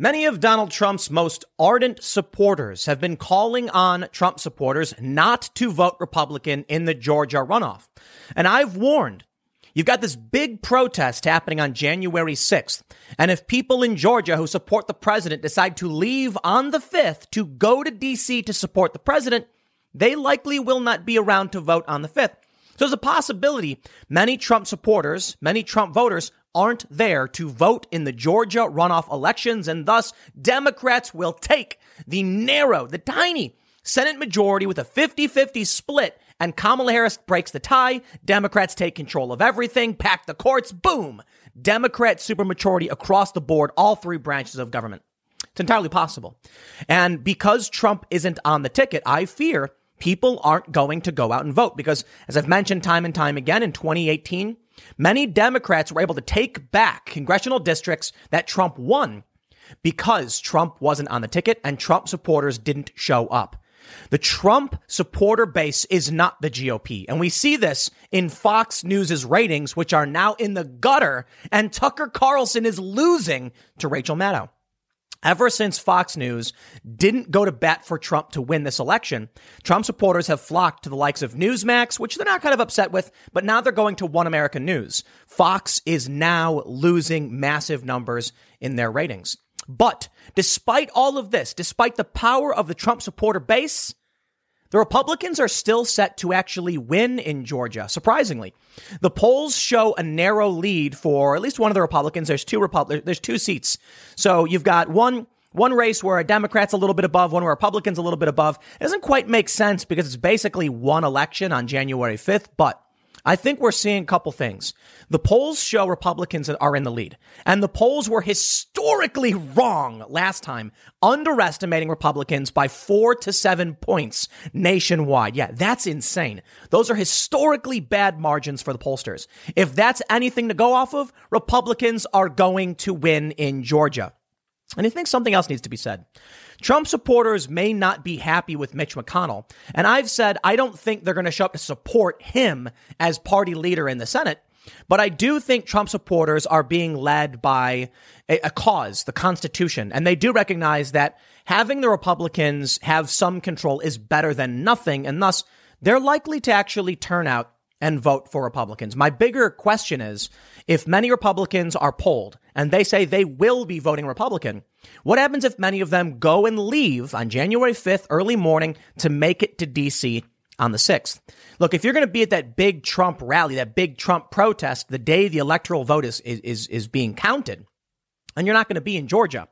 Many of Donald Trump's most ardent supporters have been calling on Trump supporters not to vote Republican in the Georgia runoff. And I've warned You've got this big protest happening on January 6th. And if people in Georgia who support the president decide to leave on the 5th to go to DC to support the president, they likely will not be around to vote on the 5th. So there's a possibility many Trump supporters, many Trump voters aren't there to vote in the Georgia runoff elections, and thus Democrats will take the narrow, the tiny Senate majority with a 50 50 split, and Kamala Harris breaks the tie. Democrats take control of everything, pack the courts, boom. Democrat supermajority across the board, all three branches of government. It's entirely possible. And because Trump isn't on the ticket, I fear people aren't going to go out and vote because, as I've mentioned time and time again, in 2018, many Democrats were able to take back congressional districts that Trump won because Trump wasn't on the ticket and Trump supporters didn't show up. The Trump supporter base is not the GOP. And we see this in Fox News's ratings, which are now in the gutter, and Tucker Carlson is losing to Rachel Maddow. Ever since Fox News didn't go to bat for Trump to win this election, Trump supporters have flocked to the likes of Newsmax, which they're not kind of upset with, but now they're going to One American News. Fox is now losing massive numbers in their ratings. But despite all of this, despite the power of the Trump supporter base, the Republicans are still set to actually win in Georgia, surprisingly. The polls show a narrow lead for at least one of the Republicans. There's two there's two seats. So you've got one one race where a Democrat's a little bit above, one where Republican's a little bit above. It doesn't quite make sense because it's basically one election on January 5th, but I think we're seeing a couple things. The polls show Republicans are in the lead, and the polls were historically wrong last time, underestimating Republicans by four to seven points nationwide. Yeah, that's insane. Those are historically bad margins for the pollsters. If that's anything to go off of, Republicans are going to win in Georgia. And I think something else needs to be said. Trump supporters may not be happy with Mitch McConnell. And I've said I don't think they're going to show up to support him as party leader in the Senate. But I do think Trump supporters are being led by a, a, cause, the Constitution. And they do recognize that having the Republicans have some control is better than nothing. And thus, they're likely to actually turn out and vote for Republicans. My bigger question is if many Republicans are polled and they say they will be voting Republican, what happens if many of them go and leave on January 5th, early morning, to make it to DC on the 6th? Look, if you're going to be at that big Trump rally, that big Trump protest, the day the electoral vote is, is, is being counted, and you're not going to be in Georgia,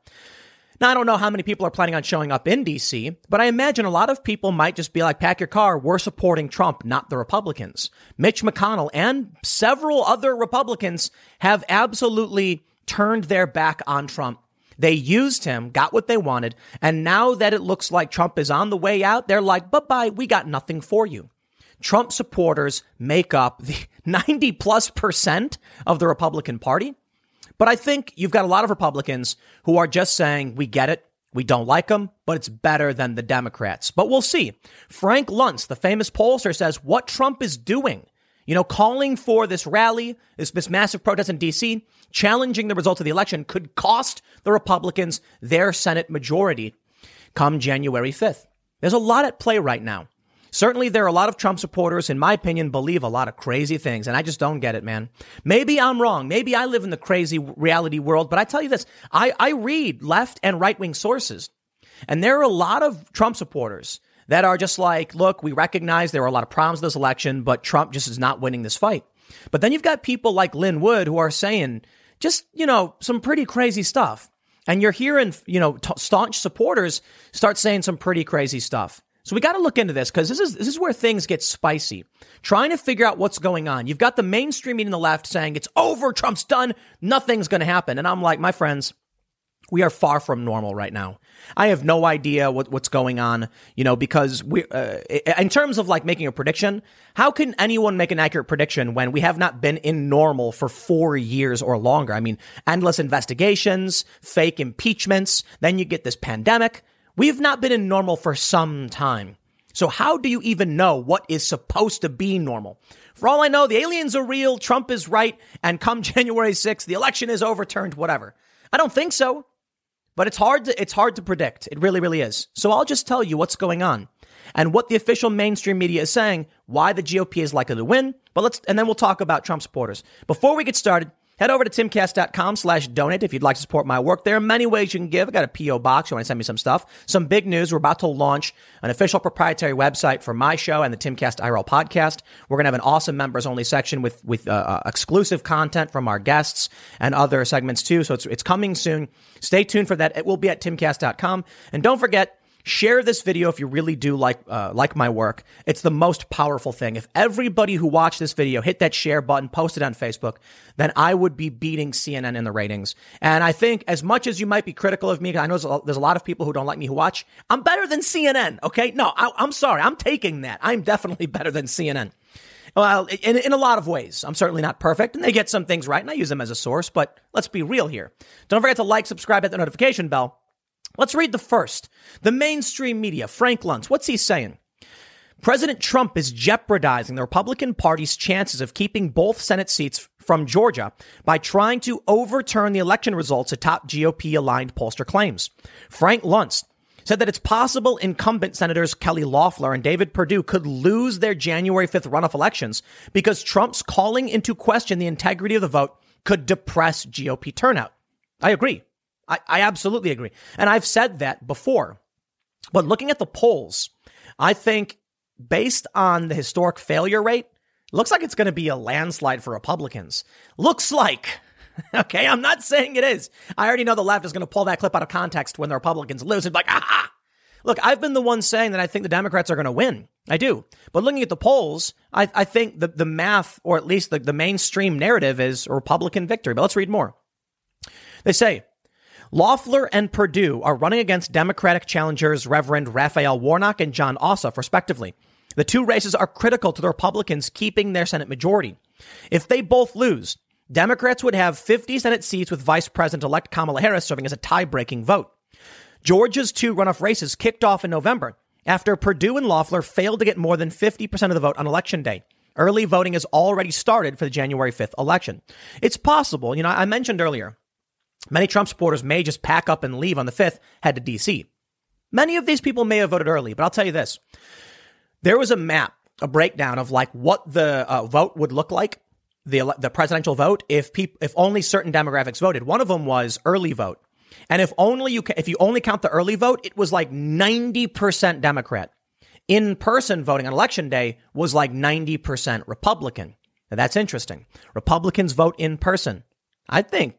now, I don't know how many people are planning on showing up in DC, but I imagine a lot of people might just be like, pack your car. We're supporting Trump, not the Republicans. Mitch McConnell and several other Republicans have absolutely turned their back on Trump. They used him, got what they wanted, and now that it looks like Trump is on the way out, they're like, bye bye, we got nothing for you. Trump supporters make up the 90 plus percent of the Republican Party. But I think you've got a lot of Republicans who are just saying, we get it. We don't like them, but it's better than the Democrats. But we'll see. Frank Luntz, the famous pollster, says what Trump is doing, you know, calling for this rally, this, this massive protest in DC, challenging the results of the election could cost the Republicans their Senate majority come January 5th. There's a lot at play right now. Certainly, there are a lot of Trump supporters, in my opinion, believe a lot of crazy things, and I just don't get it, man. Maybe I'm wrong. Maybe I live in the crazy reality world, but I tell you this I, I read left and right wing sources, and there are a lot of Trump supporters that are just like, look, we recognize there are a lot of problems this election, but Trump just is not winning this fight. But then you've got people like Lin Wood who are saying just, you know, some pretty crazy stuff. And you're hearing, you know, t- staunch supporters start saying some pretty crazy stuff. So we got to look into this because this is this is where things get spicy. Trying to figure out what's going on. You've got the mainstream in the left saying it's over, Trump's done, nothing's going to happen, and I'm like, my friends, we are far from normal right now. I have no idea what, what's going on, you know, because we, uh, in terms of like making a prediction, how can anyone make an accurate prediction when we have not been in normal for four years or longer? I mean, endless investigations, fake impeachments, then you get this pandemic. We've not been in normal for some time. So how do you even know what is supposed to be normal? For all I know, the aliens are real, Trump is right, and come January 6th, the election is overturned, whatever. I don't think so. but it's hard to, it's hard to predict. It really, really is. So I'll just tell you what's going on and what the official mainstream media is saying, why the GOP is likely to win. But let's, and then we'll talk about Trump supporters. Before we get started, Head over to timcast.com slash donate if you'd like to support my work. There are many ways you can give. I got a P.O. box. You want to send me some stuff. Some big news. We're about to launch an official proprietary website for my show and the Timcast IRL podcast. We're going to have an awesome members only section with, with uh, uh, exclusive content from our guests and other segments too. So it's, it's coming soon. Stay tuned for that. It will be at timcast.com. And don't forget, Share this video if you really do like uh, like my work. It's the most powerful thing. If everybody who watched this video hit that share button, post it on Facebook, then I would be beating CNN in the ratings. And I think as much as you might be critical of me, I know there's a lot of people who don't like me who watch. I'm better than CNN. Okay, no, I, I'm sorry. I'm taking that. I'm definitely better than CNN. Well, in, in a lot of ways. I'm certainly not perfect, and they get some things right, and I use them as a source, but let's be real here. Don't forget to like, subscribe, hit the notification bell. Let's read the first. The mainstream media, Frank Luntz, what's he saying? President Trump is jeopardizing the Republican Party's chances of keeping both Senate seats from Georgia by trying to overturn the election results, atop GOP aligned pollster claims. Frank Luntz said that it's possible incumbent Senators Kelly Loeffler and David Perdue could lose their January 5th runoff elections because Trump's calling into question the integrity of the vote could depress GOP turnout. I agree. I, I absolutely agree. And I've said that before. But looking at the polls, I think based on the historic failure rate, looks like it's going to be a landslide for Republicans. Looks like. Okay, I'm not saying it is. I already know the left is going to pull that clip out of context when the Republicans lose and be like, ah. Look, I've been the one saying that I think the Democrats are going to win. I do. But looking at the polls, I, I think the, the math, or at least the, the mainstream narrative, is a Republican victory. But let's read more. They say Loeffler and Perdue are running against Democratic challengers Reverend Raphael Warnock and Jon Ossoff, respectively. The two races are critical to the Republicans keeping their Senate majority. If they both lose, Democrats would have 50 Senate seats with Vice President elect Kamala Harris serving as a tie breaking vote. Georgia's two runoff races kicked off in November after Perdue and Loeffler failed to get more than 50% of the vote on election day. Early voting has already started for the January 5th election. It's possible, you know, I mentioned earlier Many Trump supporters may just pack up and leave on the 5th, head to D.C. Many of these people may have voted early, but I'll tell you this. There was a map, a breakdown of like what the uh, vote would look like, the, the presidential vote, if people, if only certain demographics voted. One of them was early vote. And if only you, if you only count the early vote, it was like 90% Democrat. In person voting on election day was like 90% Republican. Now that's interesting. Republicans vote in person. I think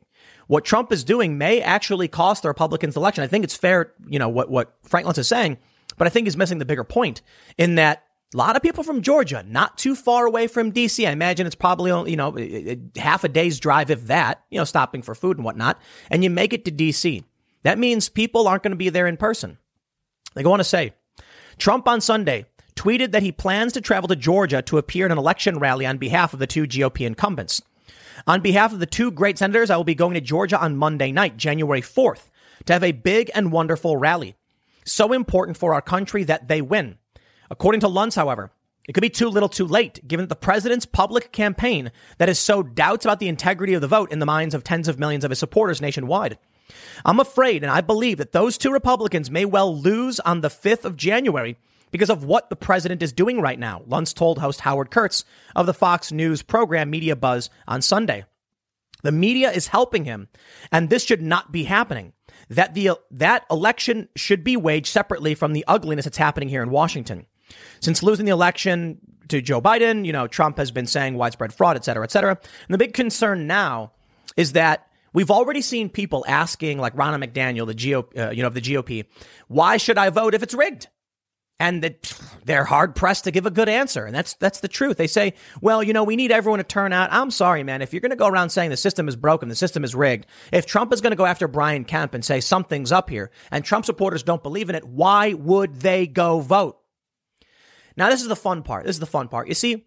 what Trump is doing may actually cost the Republicans the election. I think it's fair, you know, what, what Frank Luntz is saying, but I think he's missing the bigger point in that a lot of people from Georgia, not too far away from DC. I imagine it's probably, only, you know, half a day's drive, if that, you know, stopping for food and whatnot. And you make it to DC. That means people aren't going to be there in person. They go on to say Trump on Sunday tweeted that he plans to travel to Georgia to appear in an election rally on behalf of the two GOP incumbents. On behalf of the two great senators, I will be going to Georgia on Monday night, January 4th, to have a big and wonderful rally. So important for our country that they win. According to Luntz, however, it could be too little too late, given the president's public campaign that has sowed doubts about the integrity of the vote in the minds of tens of millions of his supporters nationwide. I'm afraid, and I believe that those two Republicans may well lose on the 5th of January because of what the president is doing right now, Luntz told host Howard Kurtz of the Fox News program Media Buzz on Sunday. The media is helping him, and this should not be happening. That the that election should be waged separately from the ugliness that's happening here in Washington. Since losing the election to Joe Biden, you know, Trump has been saying widespread fraud, et cetera, et cetera. And the big concern now is that We've already seen people asking, like Ronna McDaniel, the GOP, uh, you know, of the GOP, why should I vote if it's rigged? And that they're hard pressed to give a good answer. And that's that's the truth. They say, well, you know, we need everyone to turn out. I'm sorry, man. If you're going to go around saying the system is broken, the system is rigged, if Trump is going to go after Brian Kemp and say something's up here, and Trump supporters don't believe in it, why would they go vote? Now, this is the fun part. This is the fun part. You see,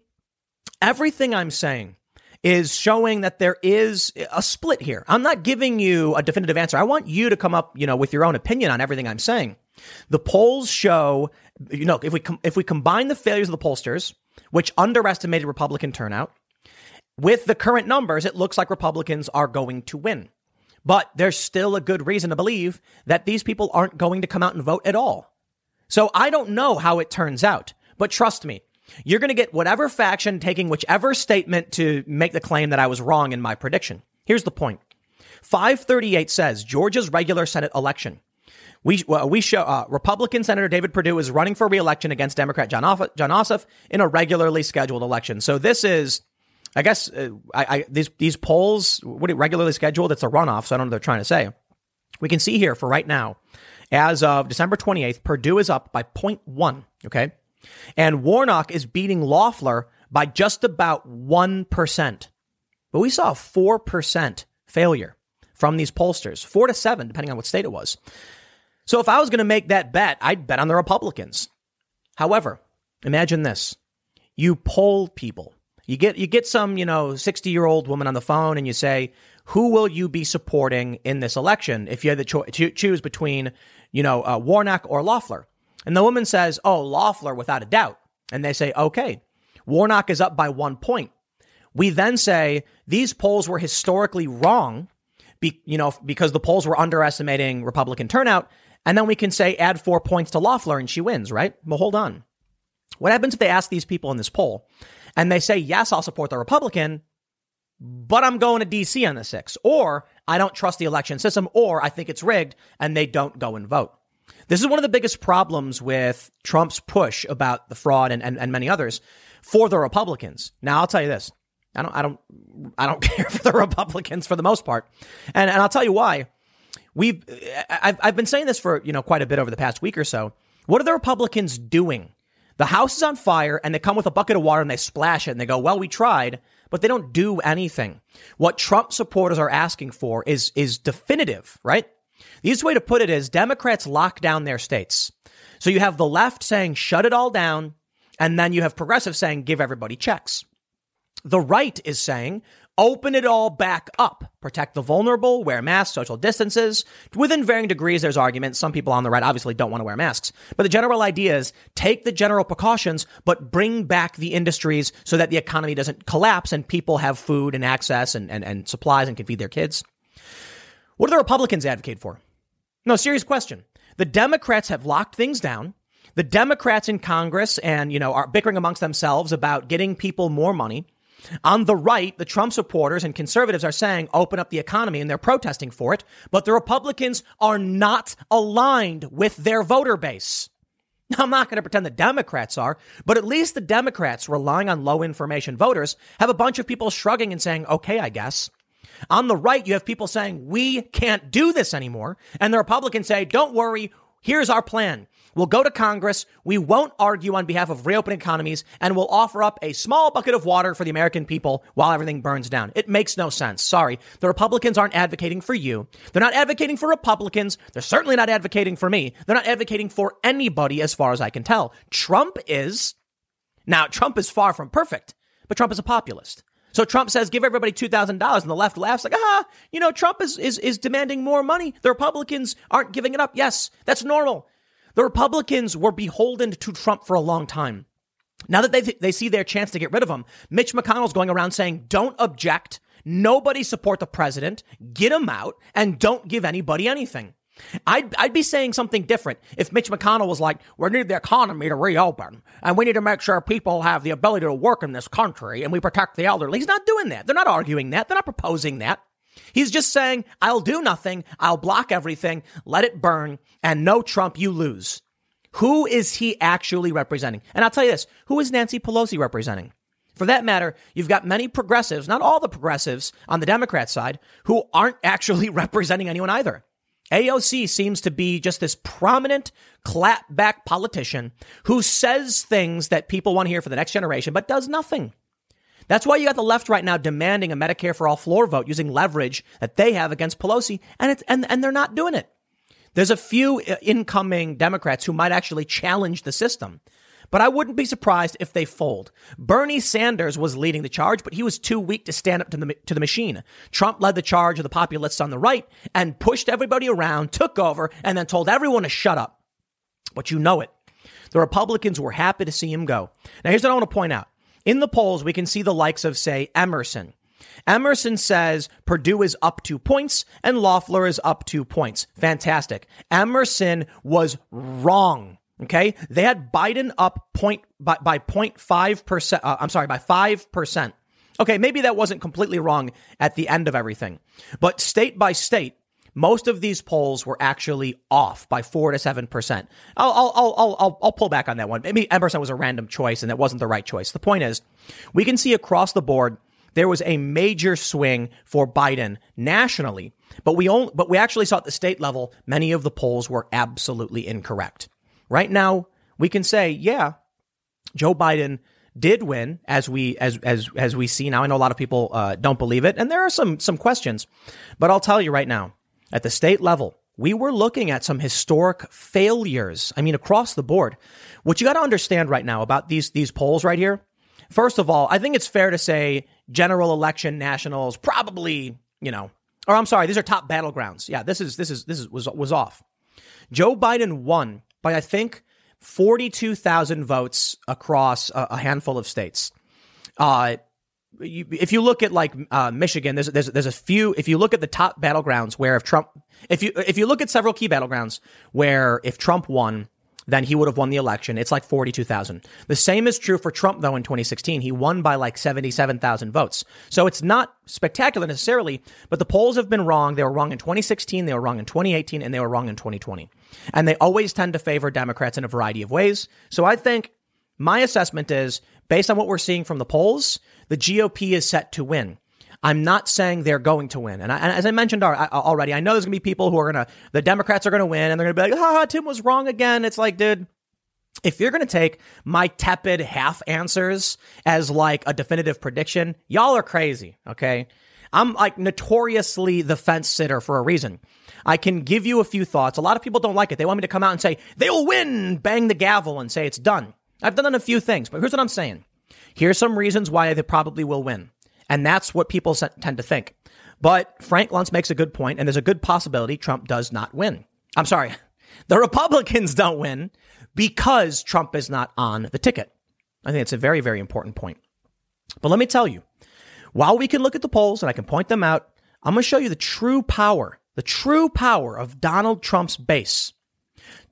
everything I'm saying is showing that there is a split here. I'm not giving you a definitive answer. I want you to come up, you know, with your own opinion on everything I'm saying. The polls show, you know, if we com- if we combine the failures of the pollsters, which underestimated Republican turnout, with the current numbers, it looks like Republicans are going to win. But there's still a good reason to believe that these people aren't going to come out and vote at all. So I don't know how it turns out, but trust me, you're going to get whatever faction taking whichever statement to make the claim that I was wrong in my prediction. Here's the point. 538 says Georgia's regular Senate election. We, we show uh, Republican Senator David Perdue is running for reelection against Democrat John, Off- Jon Ossoff in a regularly scheduled election. So this is, I guess, uh, I, I, these these polls, what it regularly scheduled? It's a runoff. So I don't know what they're trying to say. We can see here for right now, as of December 28th, Perdue is up by 0.1. Okay, and Warnock is beating Loeffler by just about one percent. But we saw a four percent failure from these pollsters, four to seven, depending on what state it was. So if I was going to make that bet, I'd bet on the Republicans. However, imagine this. You poll people. You get you get some, you know, 60-year-old woman on the phone and you say, "Who will you be supporting in this election if you had to cho- choose between, you know, uh, Warnock or Loeffler?" And the woman says, "Oh, Loeffler without a doubt." And they say, "Okay. Warnock is up by 1 point." We then say these polls were historically wrong, be, you know, because the polls were underestimating Republican turnout and then we can say add four points to Loeffler and she wins, right? Well, hold on. What happens if they ask these people in this poll and they say, yes, I'll support the Republican, but I'm going to DC on the six, or I don't trust the election system, or I think it's rigged and they don't go and vote. This is one of the biggest problems with Trump's push about the fraud and, and, and many others for the Republicans. Now, I'll tell you this. I don't, I don't, I don't care for the Republicans for the most part. And, and I'll tell you why. We've I've, I've been saying this for you know quite a bit over the past week or so. What are the Republicans doing? The house is on fire and they come with a bucket of water and they splash it and they go, "Well, we tried." But they don't do anything. What Trump supporters are asking for is is definitive, right? The easiest way to put it is Democrats lock down their states. So you have the left saying shut it all down, and then you have progressives saying give everybody checks. The right is saying open it all back up, protect the vulnerable, wear masks, social distances. Within varying degrees, there's arguments. Some people on the right obviously don't want to wear masks, but the general idea is take the general precautions, but bring back the industries so that the economy doesn't collapse and people have food and access and, and, and supplies and can feed their kids. What do the Republicans advocate for? No, serious question. The Democrats have locked things down. The Democrats in Congress and, you know, are bickering amongst themselves about getting people more money. On the right, the Trump supporters and conservatives are saying open up the economy and they're protesting for it, but the Republicans are not aligned with their voter base. I'm not going to pretend the Democrats are, but at least the Democrats, relying on low information voters, have a bunch of people shrugging and saying, okay, I guess. On the right, you have people saying, we can't do this anymore. And the Republicans say, don't worry, here's our plan. We'll go to Congress. We won't argue on behalf of reopening economies and we'll offer up a small bucket of water for the American people while everything burns down. It makes no sense. Sorry. The Republicans aren't advocating for you. They're not advocating for Republicans. They're certainly not advocating for me. They're not advocating for anybody as far as I can tell. Trump is. Now, Trump is far from perfect, but Trump is a populist. So Trump says, give everybody $2,000 and the left laughs like, ah, you know, Trump is, is, is demanding more money. The Republicans aren't giving it up. Yes, that's normal. The Republicans were beholden to Trump for a long time. Now that they, they see their chance to get rid of him, Mitch McConnell's going around saying, don't object. Nobody support the president. Get him out and don't give anybody anything. I'd, I'd be saying something different if Mitch McConnell was like, we need the economy to reopen and we need to make sure people have the ability to work in this country and we protect the elderly. He's not doing that. They're not arguing that. They're not proposing that. He's just saying, I'll do nothing. I'll block everything. Let it burn. And no Trump, you lose. Who is he actually representing? And I'll tell you this who is Nancy Pelosi representing? For that matter, you've got many progressives, not all the progressives on the Democrat side, who aren't actually representing anyone either. AOC seems to be just this prominent clapback politician who says things that people want to hear for the next generation, but does nothing. That's why you got the left right now demanding a Medicare for all floor vote using leverage that they have against Pelosi, and it's and, and they're not doing it. There's a few uh, incoming Democrats who might actually challenge the system. But I wouldn't be surprised if they fold. Bernie Sanders was leading the charge, but he was too weak to stand up to the, to the machine. Trump led the charge of the populists on the right and pushed everybody around, took over, and then told everyone to shut up. But you know it. The Republicans were happy to see him go. Now, here's what I want to point out. In the polls, we can see the likes of, say, Emerson, Emerson says Perdue is up two points and Loeffler is up two points. Fantastic. Emerson was wrong. Okay. They had Biden up point by, by 0.5%. Uh, I'm sorry, by 5%. Okay. Maybe that wasn't completely wrong at the end of everything, but state by state, most of these polls were actually off by four to seven percent. I'll, I'll, I'll, I'll, I'll pull back on that one. Maybe Emerson was a random choice and that wasn't the right choice. The point is, we can see across the board there was a major swing for Biden nationally, but we only, but we actually saw at the state level many of the polls were absolutely incorrect. Right now, we can say, yeah, Joe Biden did win, as we as as as we see now. I know a lot of people uh, don't believe it, and there are some some questions, but I'll tell you right now, at the state level, we were looking at some historic failures. I mean, across the board. What you got to understand right now about these these polls right here. First of all, I think it's fair to say general election nationals probably, you know, or I'm sorry, these are top battlegrounds. Yeah, this is this is this is was was off. Joe Biden won by I think 42,000 votes across a, a, handful of states. Uh, you, if you look at like uh, Michigan, there's there's there's a few. If you look at the top battlegrounds where if Trump, if you if you look at several key battlegrounds where if Trump won, then he would have won the election. It's like 42,000. The same is true for Trump, though, in 2016. He won by like 77,000 votes. So it's not spectacular necessarily, but the polls have been wrong. They were wrong in 2016, they were wrong in 2018, and they were wrong in 2020. And they always tend to favor Democrats in a variety of ways. So I think my assessment is based on what we're seeing from the polls, the GOP is set to win. I'm not saying they're going to win. And, I, and as I mentioned uh, already, I know there's going to be people who are going to, the Democrats are going to win and they're going to be like, ha, Tim was wrong again. It's like, dude, if you're going to take my tepid half answers as like a definitive prediction, y'all are crazy. Okay. I'm like notoriously the fence sitter for a reason. I can give you a few thoughts. A lot of people don't like it. They want me to come out and say, they'll win, bang the gavel and say it's done. I've done a few things, but here's what I'm saying. Here's some reasons why they probably will win. And that's what people tend to think. But Frank Luntz makes a good point, and there's a good possibility Trump does not win. I'm sorry, the Republicans don't win because Trump is not on the ticket. I think it's a very, very important point. But let me tell you, while we can look at the polls and I can point them out, I'm going to show you the true power, the true power of Donald Trump's base.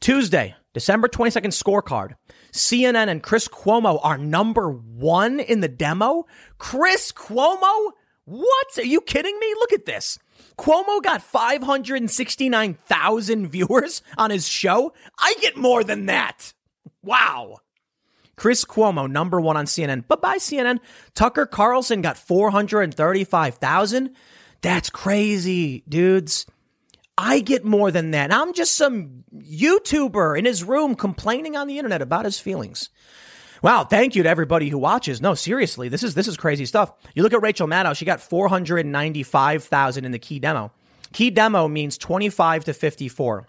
Tuesday, December 22nd scorecard. CNN and Chris Cuomo are number one in the demo. Chris Cuomo? What? Are you kidding me? Look at this. Cuomo got 569,000 viewers on his show. I get more than that. Wow. Chris Cuomo, number one on CNN. Bye bye, CNN. Tucker Carlson got 435,000. That's crazy, dudes. I get more than that. I'm just some YouTuber in his room complaining on the internet about his feelings. Wow, thank you to everybody who watches. No, seriously, this is this is crazy stuff. You look at Rachel Maddow, she got 495,000 in the key demo. Key demo means 25 to 54.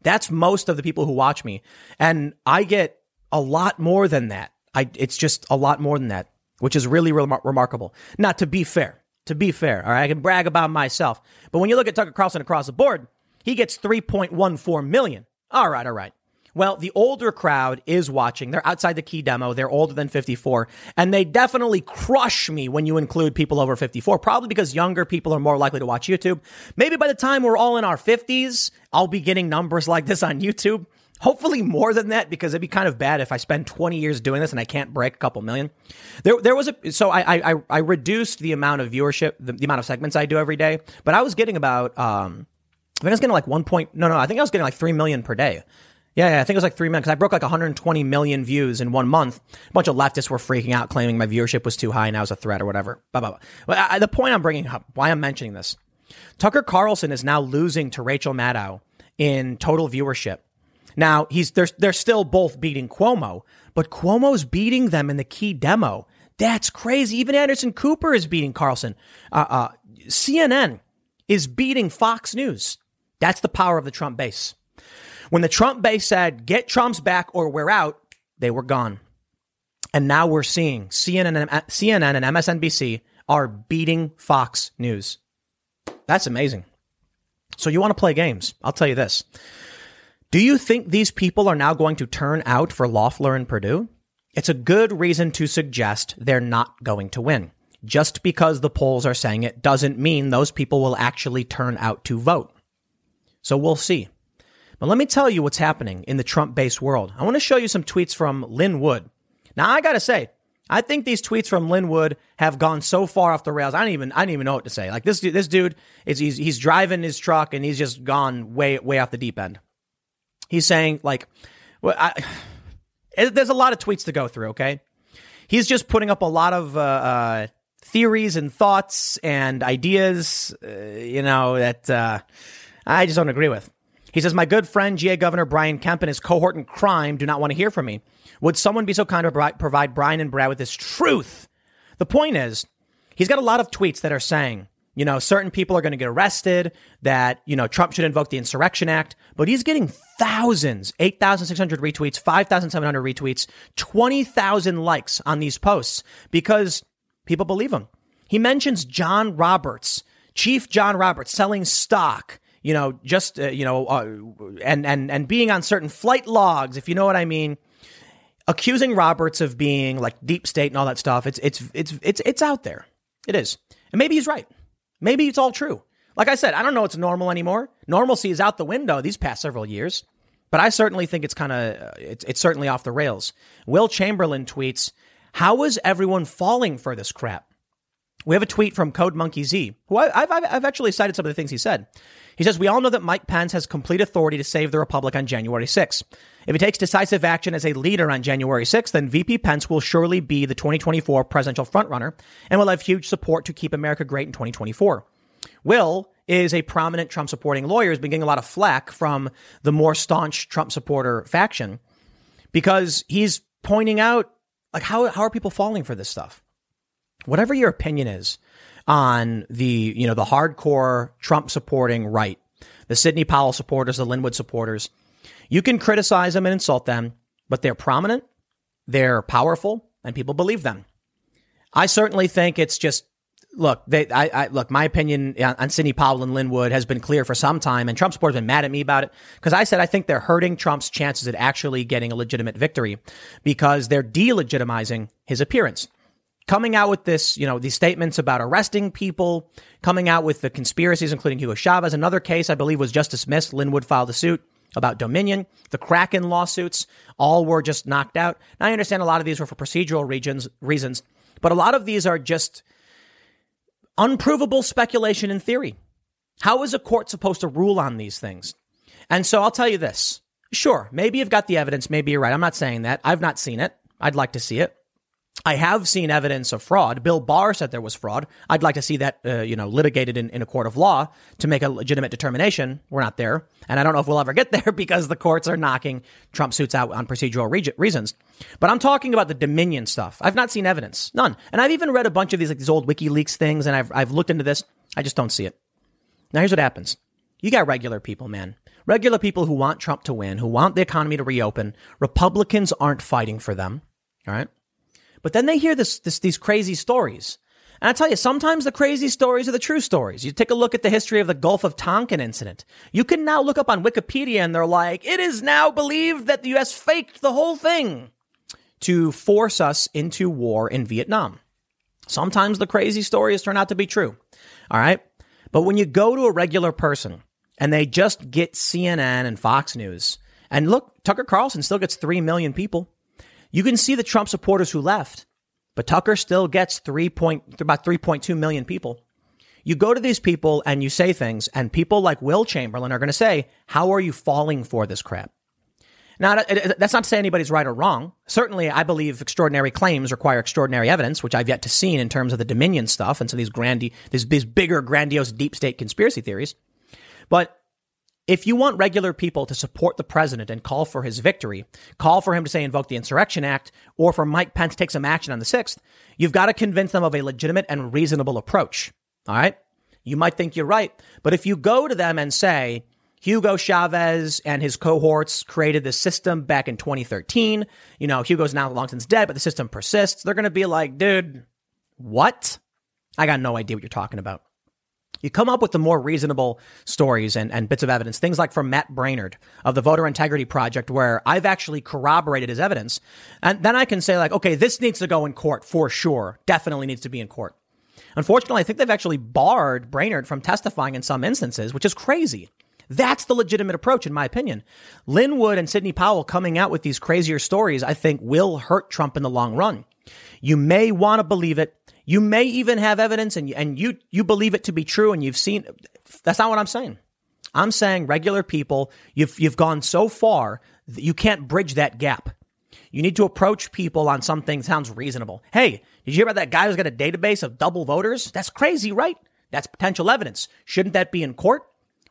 That's most of the people who watch me. And I get a lot more than that. I it's just a lot more than that, which is really remarkable. Not to be fair to be fair. All right. I can brag about myself. But when you look at Tucker Carlson across the board, he gets 3.14 million. All right. All right. Well, the older crowd is watching. They're outside the key demo. They're older than 54. And they definitely crush me when you include people over 54, probably because younger people are more likely to watch YouTube. Maybe by the time we're all in our 50s, I'll be getting numbers like this on YouTube. Hopefully more than that because it'd be kind of bad if I spend 20 years doing this and I can't break a couple million. There, there was a, so I, I, I reduced the amount of viewership, the, the amount of segments I do every day, but I was getting about, um, I think I was getting like one point, no, no, I think I was getting like 3 million per day. Yeah, yeah, I think it was like three million because I broke like 120 million views in one month. A bunch of leftists were freaking out, claiming my viewership was too high and I was a threat or whatever. Blah, blah, blah. But I, the point I'm bringing up, why I'm mentioning this, Tucker Carlson is now losing to Rachel Maddow in total viewership. Now he's they're they're still both beating Cuomo, but Cuomo's beating them in the key demo. That's crazy. Even Anderson Cooper is beating Carlson. Uh, uh, CNN is beating Fox News. That's the power of the Trump base. When the Trump base said, get Trump's back or we're out, they were gone. And now we're seeing CNN and, CNN and MSNBC are beating Fox News. That's amazing. So you want to play games? I'll tell you this. Do you think these people are now going to turn out for Loeffler and Perdue? It's a good reason to suggest they're not going to win. just because the polls are saying it doesn't mean those people will actually turn out to vote. So we'll see. But let me tell you what's happening in the Trump based world. I want to show you some tweets from Lin Wood. Now, I got to say, I think these tweets from Lin Wood have gone so far off the rails. I don't even I don't even know what to say. Like this this dude is he's he's driving his truck and he's just gone way way off the deep end. He's saying like, well, I, there's a lot of tweets to go through. Okay, he's just putting up a lot of uh, uh, theories and thoughts and ideas. Uh, you know that uh, I just don't agree with. He says, My good friend, GA Governor Brian Kemp and his cohort in crime do not want to hear from me. Would someone be so kind to provide Brian and Brad with this truth? The point is, he's got a lot of tweets that are saying, you know, certain people are going to get arrested, that, you know, Trump should invoke the Insurrection Act, but he's getting thousands, 8,600 retweets, 5,700 retweets, 20,000 likes on these posts because people believe him. He mentions John Roberts, Chief John Roberts selling stock you know, just uh, you know, uh, and and and being on certain flight logs, if you know what I mean. Accusing Roberts of being like deep state and all that stuff, it's it's it's it's it's out there. It is, and maybe he's right. Maybe it's all true. Like I said, I don't know it's normal anymore. Normalcy is out the window these past several years. But I certainly think it's kind of uh, it's it's certainly off the rails. Will Chamberlain tweets, "How is everyone falling for this crap?" We have a tweet from Code Monkey Z, who I, have I've actually cited some of the things he said. He says, We all know that Mike Pence has complete authority to save the Republic on January 6th. If he takes decisive action as a leader on January 6th, then VP Pence will surely be the 2024 presidential frontrunner and will have huge support to keep America great in 2024. Will is a prominent Trump supporting lawyer, has been getting a lot of flack from the more staunch Trump supporter faction because he's pointing out, like, how, how are people falling for this stuff? Whatever your opinion is, on the, you know, the hardcore Trump supporting right, the Sidney Powell supporters, the Lin Wood supporters. You can criticize them and insult them, but they're prominent, they're powerful, and people believe them. I certainly think it's just look. They, I, I look. My opinion on, Sidney Powell and Lin Wood has been clear for some time, and Trump supporters have been mad at me about it because I said I think they're hurting Trump's chances at actually getting a legitimate victory because they're delegitimizing his appearance coming out with this, you know, these statements about arresting people, coming out with the conspiracies, including Hugo Chavez. Another case, I believe, was just dismissed. Lin Wood filed a suit about Dominion. The Kraken lawsuits, all were just knocked out. Now, I understand a lot of these were for procedural regions, reasons, but a lot of these are just unprovable speculation in theory. How is a court supposed to rule on these things? And so I'll tell you this. Sure, maybe you've got the evidence. Maybe you're right. I'm not saying that. I've not seen it. I'd like to see it. I have seen evidence of fraud. Bill Barr said there was fraud. I'd like to see that, uh, you know, litigated in, in a court of law to make a legitimate determination. We're not there. And I don't know if we'll ever get there because the courts are knocking Trump suits out on procedural re- reasons. But I'm talking about the Dominion stuff. I've not seen evidence. None. And I've even read a bunch of these, like these old WikiLeaks things and I've, I've looked into this. I just don't see it. Now here's what happens. You got regular people, man. Regular people who want Trump to win, who want the economy to reopen. Republicans aren't fighting for them. All right. But then they hear this, this, these crazy stories. And I tell you, sometimes the crazy stories are the true stories. You take a look at the history of the Gulf of Tonkin incident. You can now look up on Wikipedia and they're like, it is now believed that the U.S. faked the whole thing to force us into war in Vietnam. Sometimes the crazy stories turn out to be true. All right. But when you go to a regular person and they just get CNN and Fox News, and look, Tucker Carlson still gets 3 million people. You can see the Trump supporters who left, but Tucker still gets 3 point, about 3.2 million people. You go to these people and you say things, and people like Will Chamberlain are going to say, How are you falling for this crap? Now, that's not to say anybody's right or wrong. Certainly, I believe extraordinary claims require extraordinary evidence, which I've yet to see in terms of the Dominion stuff and so these grandi- these, these bigger, grandiose deep state conspiracy theories. But if you want regular people to support the president and call for his victory, call for him to say invoke the Insurrection Act, or for Mike Pence to take some action on the 6th, you've got to convince them of a legitimate and reasonable approach. All right? You might think you're right, but if you go to them and say, Hugo Chavez and his cohorts created this system back in 2013. You know, Hugo's now long since dead, but the system persists. They're going to be like, dude, what? I got no idea what you're talking about. You come up with the more reasonable stories and, and bits of evidence, things like from Matt Braynard of the Voter Integrity Project, where I've actually corroborated his evidence. And then I can say, like, okay, this needs to go in court for sure. Definitely needs to be in court. Unfortunately, I think they've actually barred Brainerd from testifying in some instances, which is crazy. That's the legitimate approach, in my opinion. Lin Wood and Sidney Powell coming out with these crazier stories, I think will hurt Trump in the long run. You may want to believe it. You may even have evidence and, and you, you believe it to be true and you've seen. That's not what I'm saying. I'm saying regular people, you've, you've gone so far that you can't bridge that gap. You need to approach people on something that sounds reasonable. Hey, did you hear about that guy who's got a database of double voters? That's crazy, right? That's potential evidence. Shouldn't that be in court?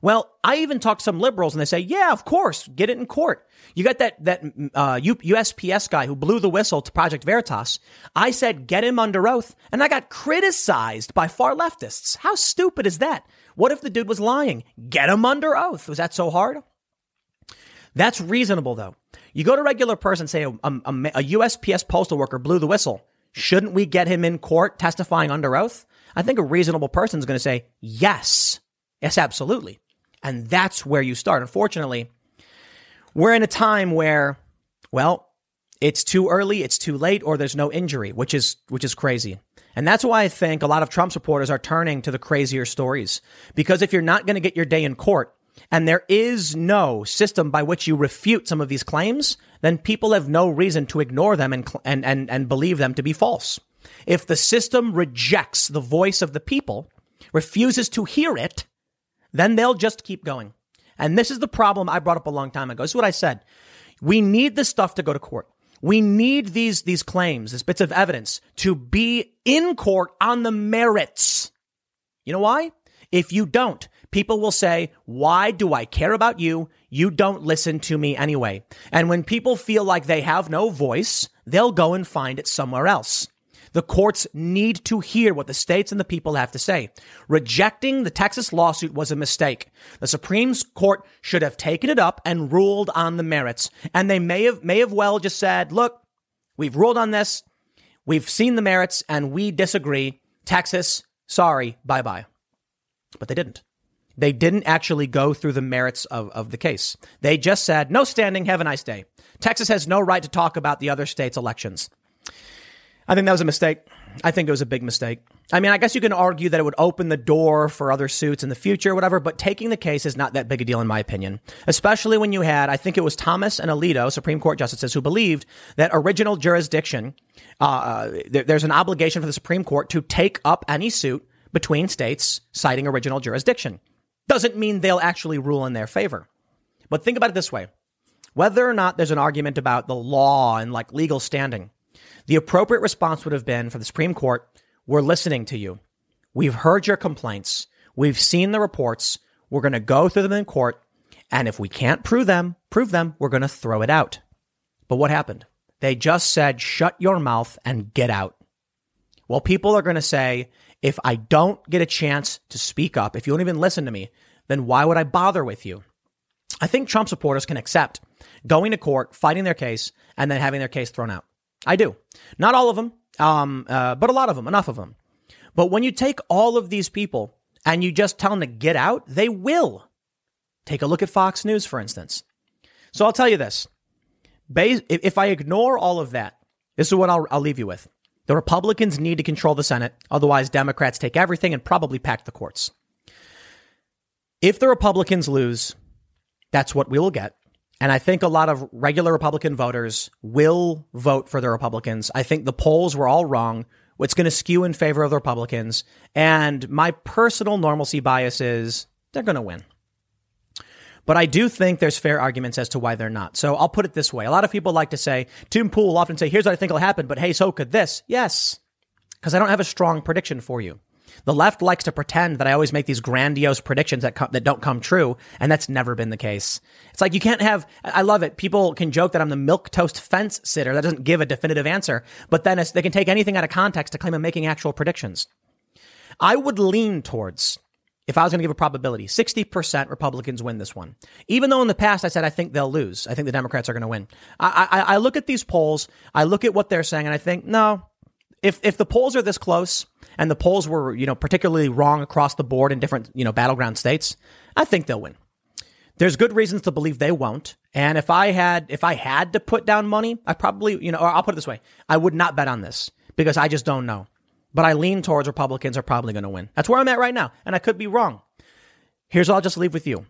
Well, I even talk to some liberals and they say, yeah, of course, get it in court. You got that, that, uh, USPS guy who blew the whistle to Project Veritas. I said, get him under oath. And I got criticized by far leftists. How stupid is that? What if the dude was lying? Get him under oath. Was that so hard? That's reasonable though. You go to a regular person, say um, um, um, a, a, a USPS postal worker blew the whistle. Shouldn't we get him in court testifying under oath? I think a reasonable person is going to say, yes. Yes, absolutely. And that's where you start. Unfortunately, we're in a time where, well, it's too early, it's too late, or there's no injury, which is, which is crazy. And that's why I think a lot of Trump supporters are turning to the crazier stories. Because if you're not going to get your day in court, and there is no system by which you refute some of these claims, then people have no reason to ignore them and, and, and, and believe them to be false. If the system rejects the voice of the people, refuses to hear it, then they'll just keep going. And this is the problem I brought up a long time ago. This is what I said. We need this stuff to go to court. We need these, these claims, these bits of evidence to be in court on the merits. You know why? If you don't, people will say, why do I care about you? You don't listen to me anyway. And when people feel like they have no voice, they'll go and find it somewhere else. The courts need to hear what the states and the people have to say. Rejecting the Texas lawsuit was a mistake. The Supreme Court should have taken it up and ruled on the merits. And they may have, may have well just said, look, we've ruled on this. We've seen the merits and we disagree. Texas, sorry, bye bye. But they didn't. They didn't actually go through the merits of, of the case. They just said, no standing, have a nice day. Texas has no right to talk about the other states' elections. I think that was a mistake. I think it was a big mistake. I mean, I guess you can argue that it would open the door for other suits in the future or whatever, but taking the case is not that big a deal in my opinion. Especially when you had, I think it was Thomas and Alito, Supreme Court justices, who believed that original jurisdiction, uh, uh there, there's an obligation for the Supreme Court to take up any suit between states citing original jurisdiction. Doesn't mean they'll actually rule in their favor. But think about it this way. Whether or not there's an argument about the law and like legal standing, the appropriate response would have been for the Supreme Court, we're listening to you. We've heard your complaints. We've seen the reports. We're going to go through them in court. And if we can't prove them, prove them, we're going to throw it out. But what happened? They just said, shut your mouth and get out. Well, people are going to say, if I don't get a chance to speak up, if you don't even listen to me, then why would I bother with you? I think Trump supporters can accept going to court, fighting their case, and then having their case thrown out. I do. Not all of them, um, uh, but a lot of them, enough of them. But when you take all of these people and you just tell them to get out, they will. Take a look at Fox News, for instance. So I'll tell you this. If I ignore all of that, this is what I'll, I'll leave you with. The Republicans need to control the Senate. Otherwise, Democrats take everything and probably pack the courts. If the Republicans lose, that's what we will get. And I think a lot of regular Republican voters will vote for the Republicans. I think the polls were all wrong. It's going to skew in favor of the Republicans. And my personal normalcy bias is they're going to win. But I do think there's fair arguments as to why they're not. So I'll put it this way. A lot of people like to say, Tim Pool often say, here's what I think will happen, but hey, so could this. Yes. Because I don't have a strong prediction for you. The left likes to pretend that I always make these grandiose predictions that that don't come true, and that's never been the case. It's like you can't have. I love it. People can joke that I'm the milk toast fence sitter that doesn't give a definitive answer, but then they can take anything out of context to claim I'm making actual predictions. I would lean towards. If I was going to give a probability, 60% Republicans win this one. Even though in the past I said I think they'll lose. I think the Democrats are going to win. I, I, I look at these polls, I look at what they're saying, and I think, no, if if the polls are this close and the polls were you know particularly wrong across the board in different you know battleground states, I think they'll win. There's good reasons to believe they won't. And if I had if I had to put down money, I probably you know or I'll put it this way, I would not bet on this because I just don't know. but I lean towards Republicans are probably going to win. That's where I'm at right now. And I could be wrong. Here's what I'll just leave with you.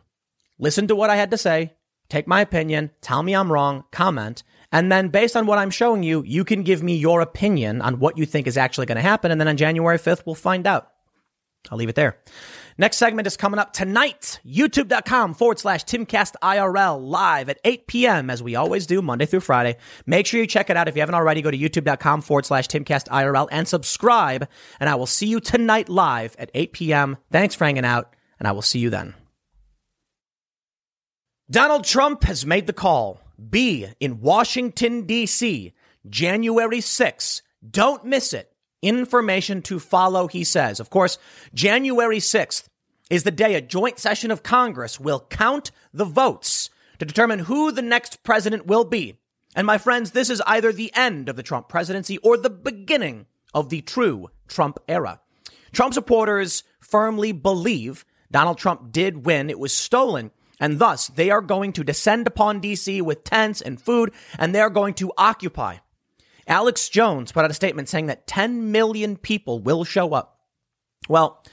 Listen to what I had to say. Take my opinion. Tell me I'm wrong. Comment. And then based on what I'm showing you, you can give me your opinion on what you think is actually going to happen. And then on January 5th, we'll find out. I'll leave it there. Next segment is coming up tonight. YouTube.com forward slash TimCastIRL live at 8 p.m. as we always do Monday through Friday. Make sure you check it out. If you haven't already, go to YouTube.com forward slash TimCastIRL and subscribe. And I will see you tonight live at 8 p.m. Thanks for hanging out, and I will see you then. Donald Trump has made the call. Be in Washington, D.C., January 6th. Don't miss it information to follow, he says. Of course, January 6th is the day a joint session of Congress will count the votes to determine who the next president will be. And my friends, this is either the end of the Trump presidency or the beginning of the true Trump era. Trump supporters firmly believe Donald Trump did win. It was stolen. And thus, they are going to descend upon DC with tents and food, and they are going to occupy Alex Jones put out a statement saying that 10 million people will show up. Well,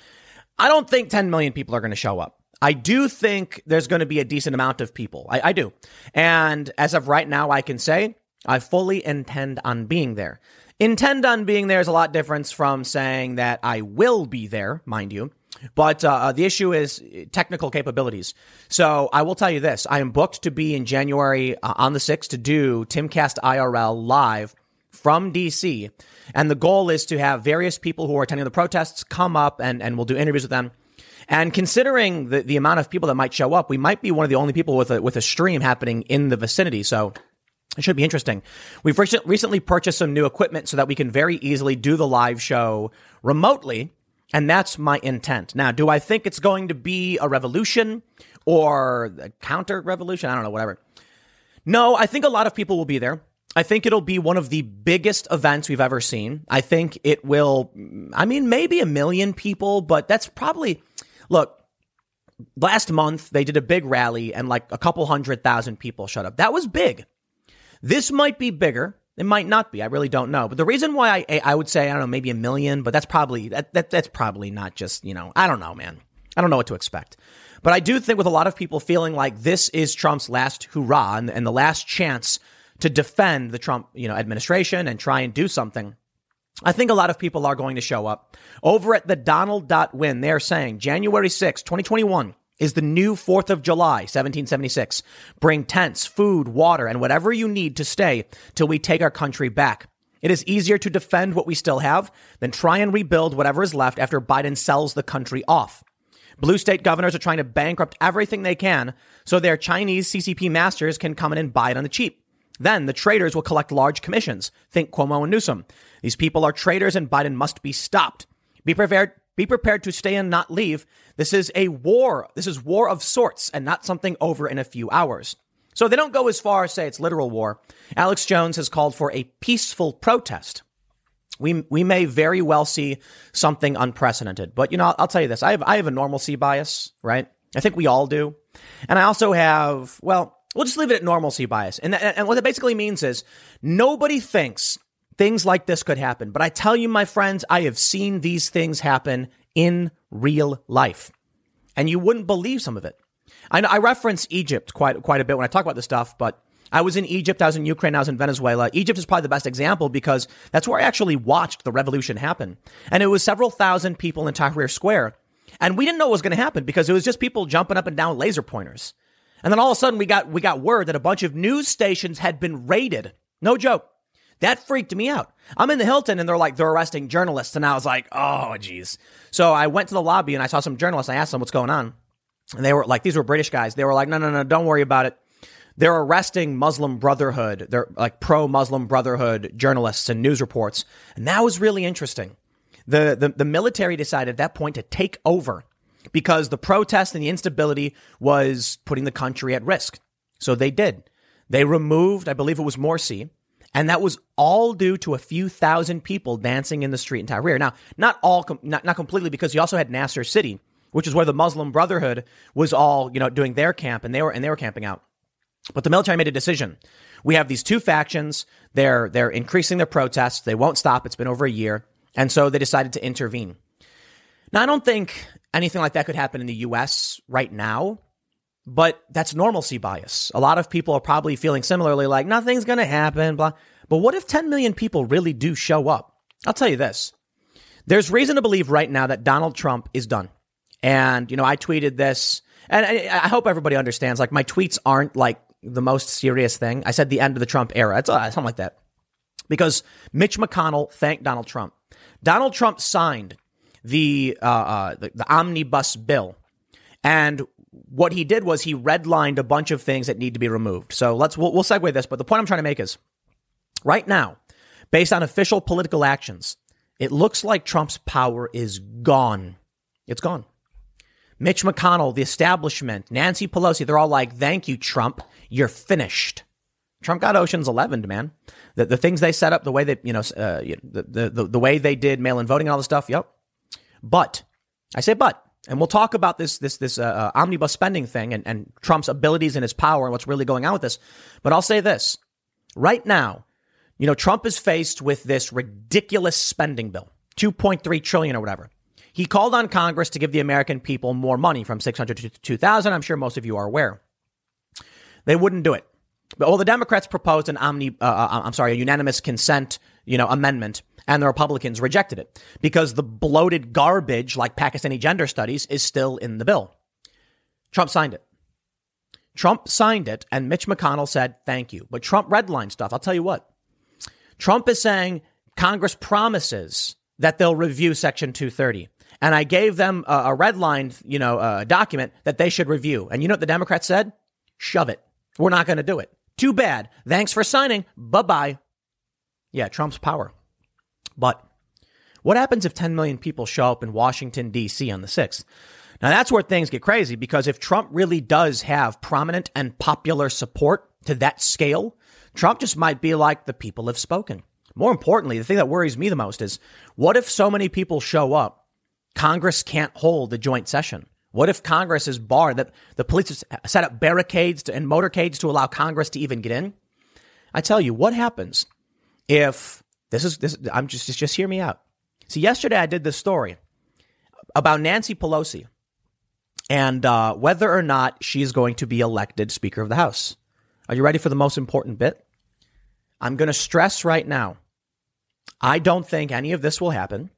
I don't think 10 million people are going to show up. I do think there's going to be a decent amount of people. I, I, do. And as of right now, I can say I fully intend on being there. Intend on being there is a lot different from saying that I will be there, mind you. But uh, the issue is technical capabilities. So I will tell you this I am booked to be in January uh, on the 6th to do Timcast IRL live from DC. And the goal is to have various people who are attending the protests come up and, and we'll do interviews with them. And considering the, the amount of people that might show up, we might be one of the only people with a, with a stream happening in the vicinity. So it should be interesting. We've recently purchased some new equipment so that we can very easily do the live show remotely. And that's my intent. Now, do I think it's going to be a revolution or a counter revolution? I don't know, whatever. No, I think a lot of people will be there. I think it'll be one of the biggest events we've ever seen. I think it will, I mean, maybe a million people, but that's probably, look, last month they did a big rally and like a couple hundred thousand people showed up. That was big. This might be bigger. It might not be. I really don't know. But the reason why I, I would say, I don't know, maybe a million, but that's probably, that, that, that's probably not just, you know, I don't know, man. I don't know what to expect. But I do think with a lot of people feeling like this is Trump's last hurrah and, and the last chance to defend the Trump, you know, administration and try and do something. I think a lot of people are going to show up. Over at the Donald.win, they're saying January 6, 2021 is the new 4th of July, 1776. Bring tents, food, water, and whatever you need to stay till we take our country back. It is easier to defend what we still have than try and rebuild whatever is left after Biden sells the country off. Blue state governors are trying to bankrupt everything they can so their Chinese CCP masters can come in and buy it on the cheap. Then the traitors will collect large commissions. Think Cuomo and Newsom. These people are traitors and Biden must be stopped. Be prepared. Be prepared to stay and not leave. This is a war. This is war of sorts and not something over in a few hours. So they don't go as far as say it's literal war. Alex Jones has called for a peaceful protest. We, we may very well see something unprecedented, but you know, I'll, I'll tell you this. I have, I have a normalcy bias, right? I think we all do. And I also have, well, We'll just leave it at normalcy bias. And, and what that basically means is nobody thinks things like this could happen. But I tell you, my friends, I have seen these things happen in real life. And you wouldn't believe some of it. I, I reference Egypt quite, quite a bit when I talk about this stuff, but I was in Egypt, I was in Ukraine, I was in Venezuela. Egypt is probably the best example because that's where I actually watched the revolution happen. And it was several thousand people in Tahrir Square. And we didn't know what was going to happen because it was just people jumping up and down laser pointers. And then all of a sudden we got we got word that a bunch of news stations had been raided. No joke. That freaked me out. I'm in the Hilton and they're like, they're arresting journalists. And I was like, oh, geez. So I went to the lobby and I saw some journalists. I asked them what's going on. And they were like, these were British guys. They were like, no, no, no, don't worry about it. They're arresting Muslim Brotherhood. They're like pro Muslim Brotherhood journalists and news reports. And that was really interesting. The, the, the military decided at that point to take over because the protest and the instability was putting the country at risk. So they did. They removed, I believe it was Morsi, and that was all due to a few thousand people dancing in the street in Tahrir. Now, not all, not, not completely, because you also had Nasser City, which is where the Muslim Brotherhood was all, you know, doing their camp, and they were and they were camping out. But the military made a decision. We have these two factions. They're they're increasing their protests. They won't stop. It's been over a year. And so they decided to intervene. Now, I don't think anything like that could happen in the US right now, but that's normalcy bias. A lot of people are probably feeling similarly like nothing's going to happen, blah. But what if 10 million people really do show up? I'll tell you this. There's reason to believe right now that Donald Trump is done. And, you know, I tweeted this and I, I hope everybody understands like my tweets aren't like the most serious thing. I said the end of the Trump era. It's uh, something like that. Because Mitch McConnell thanked Donald Trump. Donald Trump signed the, uh, uh, the, the omnibus bill. And what he did was he redlined a bunch of things that need to be removed. So let's, we'll, we'll segue this. But the point I'm trying to make is right now, based on official political actions, it looks like Trump's power is gone. It's gone. Mitch McConnell, the establishment, Nancy Pelosi, they're all like, thank you, Trump. You're finished. Trump got Ocean's 11, man. The, the things they set up, the way they, you know, uh, the, the, the way they did mail in voting and all this stuff. Yep. But I say, but, and we'll talk about this, this, this, uh, uh, omnibus spending thing and, and Trump's abilities and his power and what's really going on with this. But I'll say this right now, you know, Trump is faced with this ridiculous spending bill, 2.3 trillion or whatever. He called on Congress to give the American people more money from 600 to 2000. I'm sure most of you are aware. They wouldn't do it. But well, the Democrats proposed an omni, uh, uh, I'm sorry, a unanimous consent, you know, amendment, and the Republicans rejected it because the bloated garbage like Pakistani gender studies is still in the bill. Trump signed it. Trump signed it, and Mitch McConnell said thank you. But Trump redlined stuff. I'll tell you what. Trump is saying Congress promises that they'll review Section 230 and I gave them a, a red line, you know, a document that they should review. And you know what the Democrats said? Shove it. We're not going to do it. Too bad. Thanks for signing. Bye bye. Yeah, Trump's power. But what happens if 10 million people show up in Washington, D.C. on the 6th? Now that's where things get crazy because if Trump really does have prominent and popular support to that scale, Trump just might be like the people have spoken. More importantly, the thing that worries me the most is what if so many people show up Congress can't hold the joint session? What if Congress is barred? That the police set up barricades and motorcades to allow Congress to even get in? I tell you, what happens if this is this? I'm just just, just hear me out. See, yesterday I did this story about Nancy Pelosi and uh, whether or not she's going to be elected Speaker of the House. Are you ready for the most important bit? I'm going to stress right now. I don't think any of this will happen.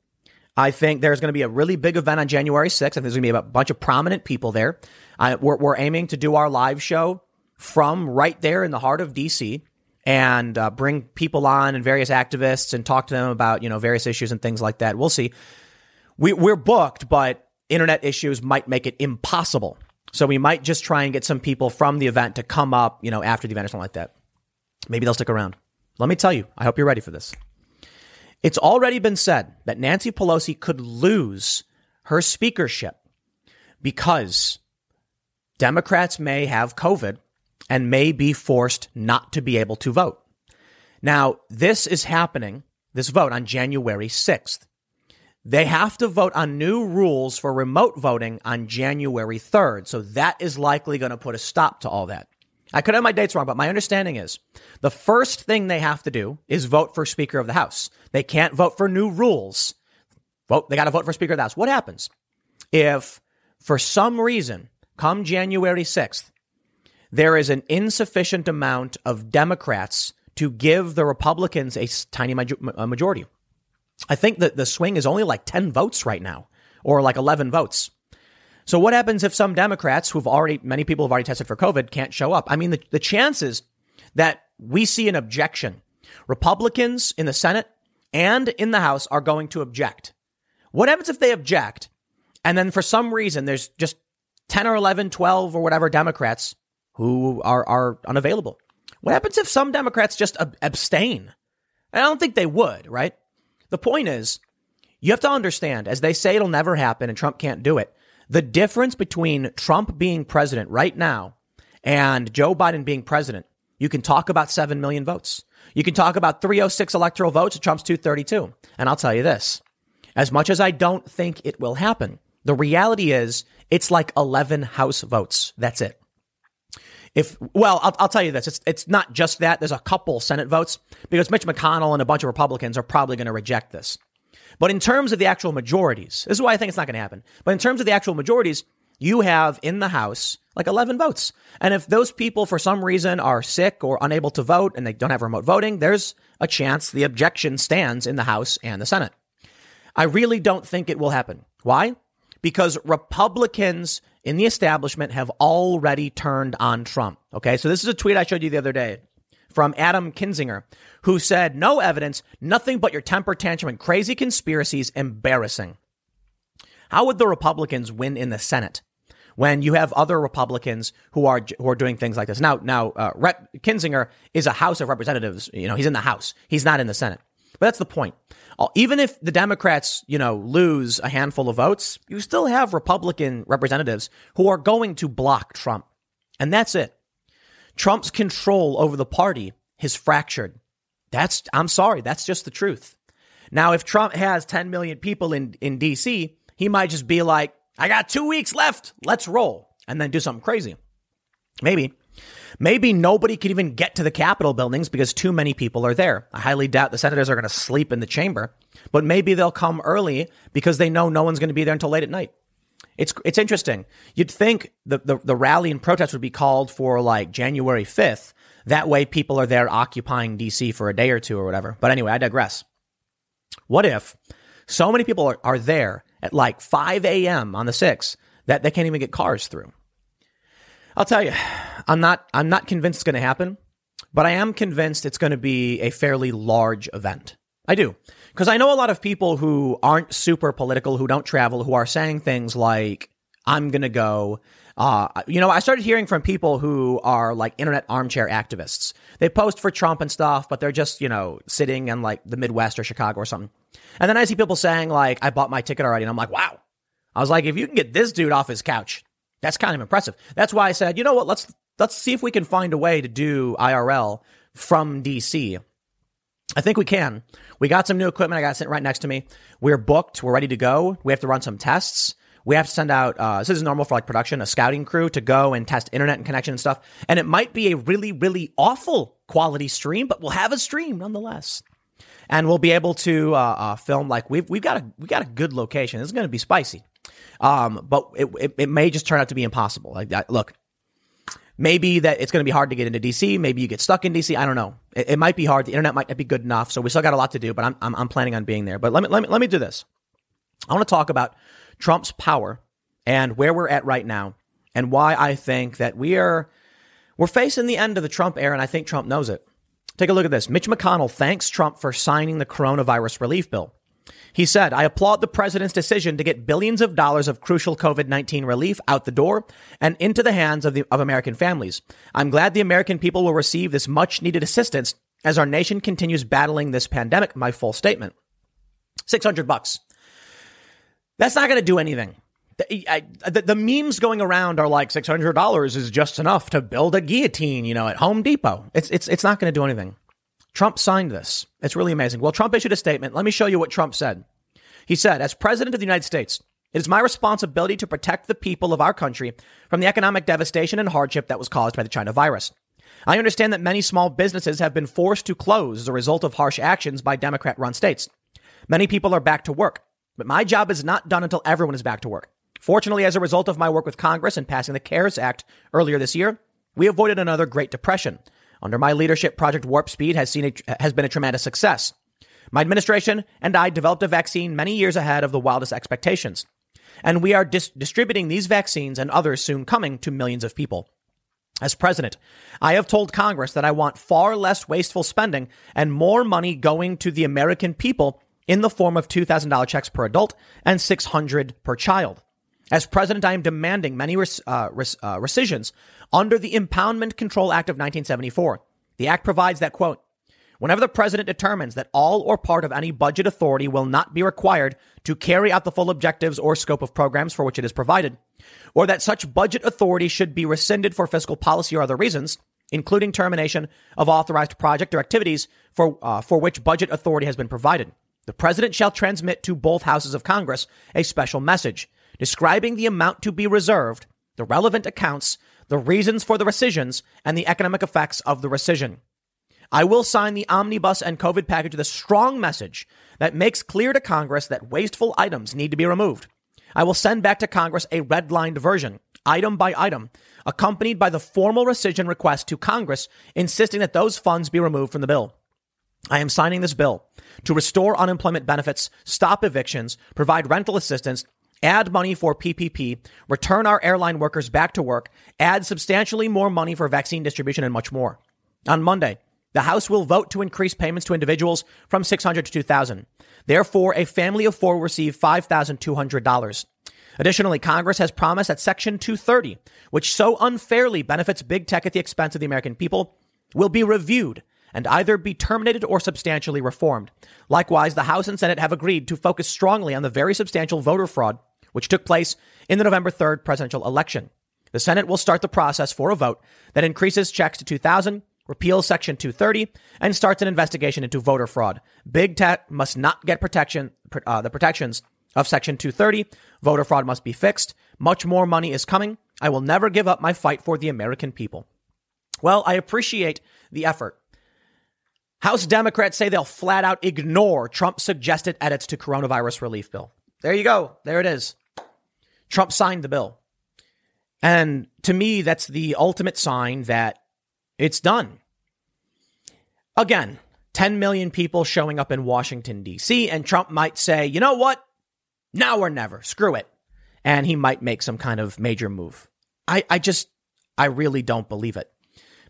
I think there's going to be a really big event on January 6th. I think there's going to be a bunch of prominent people there. Uh, we're, we're, aiming to do our live show from right there in the heart of DC and uh, bring people on and various activists and talk to them about, you know, various issues and things like that. We'll see. We, we're booked, but internet issues might make it impossible. So we might just try and get some people from the event to come up, you know, after the event or something like that. Maybe they'll stick around. Let me tell you, I hope you're ready for this. It's already been said that Nancy Pelosi could lose her speakership because Democrats may have COVID and may be forced not to be able to vote. Now, this is happening, this vote on January 6th. They have to vote on new rules for remote voting on January 3rd. So that is likely going to put a stop to all that. I could have my dates wrong, but my understanding is the first thing they have to do is vote for Speaker of the House. They can't vote for new rules. Vote, they got to vote for Speaker of the House. What happens if, for some reason, come January 6th, there is an insufficient amount of Democrats to give the Republicans a tiny majority? I think that the swing is only like 10 votes right now, or like 11 votes. So what happens if some Democrats who've already, many people have already tested for COVID can't show up? I mean, the, the chances that we see an objection, Republicans in the Senate and in the House are going to object. What happens if they object and then for some reason there's just 10 or 11, 12 or whatever Democrats who are, are unavailable? What happens if some Democrats just ab- abstain? I don't think they would, right? The point is, you have to understand, as they say it'll never happen and Trump can't do it, the difference between Trump being president right now and Joe Biden being president, you can talk about 7 million votes. You can talk about 306 electoral votes. Trump's 232. And I'll tell you this as much as I don't think it will happen, the reality is it's like 11 House votes. That's it. If, well, I'll, I'll tell you this. It's, it's not just that. There's a couple Senate votes because Mitch McConnell and a bunch of Republicans are probably going to reject this. But in terms of the actual majorities, this is why I think it's not going to happen. But in terms of the actual majorities, you have in the House like 11 votes. And if those people for some reason are sick or unable to vote and they don't have remote voting, there's a chance the objection stands in the House and the Senate. I really don't think it will happen. Why? Because Republicans in the establishment have already turned on Trump. Okay. So this is a tweet I showed you the other day from Adam Kinzinger, who said, no evidence, nothing but your temper tantrum and crazy conspiracies, embarrassing. How would the Republicans win in the Senate when you have other Republicans who are who are doing things like this? Now, now, uh, Rep Kinzinger is a House of Representatives. You know, he's in the House. He's not in the Senate. But that's the point. Uh, even if the Democrats, you know, lose a handful of votes, you still have Republican representatives who are going to block Trump. And that's it. Trump's control over the party is fractured. That's, I'm sorry, that's just the truth. Now, if Trump has 10 million people in, in DC, he might just be like, I got two weeks left. Let's roll and then do something crazy. Maybe. Maybe nobody can even get to the Capitol buildings because too many people are there. I highly doubt the senators are going to sleep in the chamber, but maybe they'll come early because they know no one's going to be there until late at night. It's it's interesting. You'd think the, the, the rally and protest would be called for like January 5th. That way people are there occupying DC for a day or two or whatever. But anyway, I digress. What if so many people are, are there at like 5 a.m. on the 6th that they can't even get cars through? I'll tell you, I'm not I'm not convinced it's going to happen, but I am convinced it's going to be a fairly large event. I do. Because I know a lot of people who aren't super political, who don't travel, who are saying things like, I'm going to go. Uh, you know, I started hearing from people who are like internet armchair activists. They post for Trump and stuff, but they're just, you know, sitting in like the Midwest or Chicago or something. And then I see people saying like, I bought my ticket already. And I'm like, wow. I was like, if you can get this dude off his couch, that's kind of impressive. That's why I said, you know what? Let's, let's see if we can find a way to do IRL from DC. I think we can. We got some new equipment. I got sitting right next to me. We're booked. We're ready to go. We have to run some tests. We have to send out, uh, this is normal for like production, a scouting crew to go and test internet and connection and stuff. And it might be a really, really awful quality stream, but we'll have a stream nonetheless. And we'll be able to, uh, uh, film like we've, we've got a, we got a good location. This is going to be spicy. Um, but it, it, it, may just turn out to be impossible. Like. Look, maybe that it's going to be hard to get into DC. Maybe you get stuck in DC. I don't know. It, it, might be hard. The internet might not be good enough. So we still got a lot to do, but I'm, I'm, I'm planning on being there. But let me, let me, let me do this. I want to talk about Trump's power and where we're at right now and why I think that we are, we're facing the end of the Trump era. And I think Trump knows it. Take a look at this. Mitch McConnell thanks Trump for signing the coronavirus relief bill. He said, I applaud the president's decision to get billions of dollars of crucial COVID 19 relief out the door and into the hands of, the, of American families. I'm glad the American people will receive this much needed assistance as our nation continues battling this pandemic. My full statement 600 bucks. That's not going to do anything. The, I, the, the, memes going around are like $600 is just enough to build a guillotine, you know, at Home Depot. It's, it's, it's not going to do anything. Trump signed this. It's really amazing. Well, Trump issued a statement. Let me show you what Trump said. He said, as president of the United States, it is my responsibility to protect the people of our country from the economic devastation and hardship that was caused by the China virus. I understand that many small businesses have been forced to close as a result of harsh actions by Democrat run states. Many people are back to work, but my job is not done until everyone is back to work. Fortunately, as a result of my work with Congress and passing the CARES Act earlier this year, we avoided another Great Depression. Under my leadership, Project Warp Speed has seen a, has been a tremendous success. My administration and I developed a vaccine many years ahead of the wildest expectations. And we are dis- distributing these vaccines and others soon coming to millions of people. As president, I have told Congress that I want far less wasteful spending and more money going to the American people in the form of $2,000 checks per adult and 600 per child. As president, I am demanding many res- uh, res- uh, rescissions under the Impoundment Control Act of 1974. The act provides that, quote, whenever the president determines that all or part of any budget authority will not be required to carry out the full objectives or scope of programs for which it is provided, or that such budget authority should be rescinded for fiscal policy or other reasons, including termination of authorized project or activities for, uh, for which budget authority has been provided. The president shall transmit to both houses of Congress a special message describing the amount to be reserved, the relevant accounts, the reasons for the rescissions, and the economic effects of the rescission. I will sign the omnibus and COVID package with a strong message that makes clear to Congress that wasteful items need to be removed. I will send back to Congress a redlined version, item by item, accompanied by the formal rescission request to Congress insisting that those funds be removed from the bill. I am signing this bill to restore unemployment benefits, stop evictions, provide rental assistance, add money for PPP, return our airline workers back to work, add substantially more money for vaccine distribution, and much more. On Monday, the House will vote to increase payments to individuals from 600 to 2000. Therefore, a family of four will receive $5,200. Additionally, Congress has promised that Section 230, which so unfairly benefits big tech at the expense of the American people, will be reviewed and either be terminated or substantially reformed. Likewise, the House and Senate have agreed to focus strongly on the very substantial voter fraud which took place in the November 3rd presidential election. The Senate will start the process for a vote that increases checks to 2000, repeals Section 230, and starts an investigation into voter fraud. Big tech must not get protection, uh, the protections of Section 230. Voter fraud must be fixed. Much more money is coming. I will never give up my fight for the American people. Well, I appreciate the effort. House Democrats say they'll flat out ignore Trump's suggested edits to coronavirus relief bill. There you go. There it is. Trump signed the bill. And to me, that's the ultimate sign that it's done. Again, 10 million people showing up in Washington, D.C., and Trump might say, you know what? Now or never. Screw it. And he might make some kind of major move. I, I just, I really don't believe it.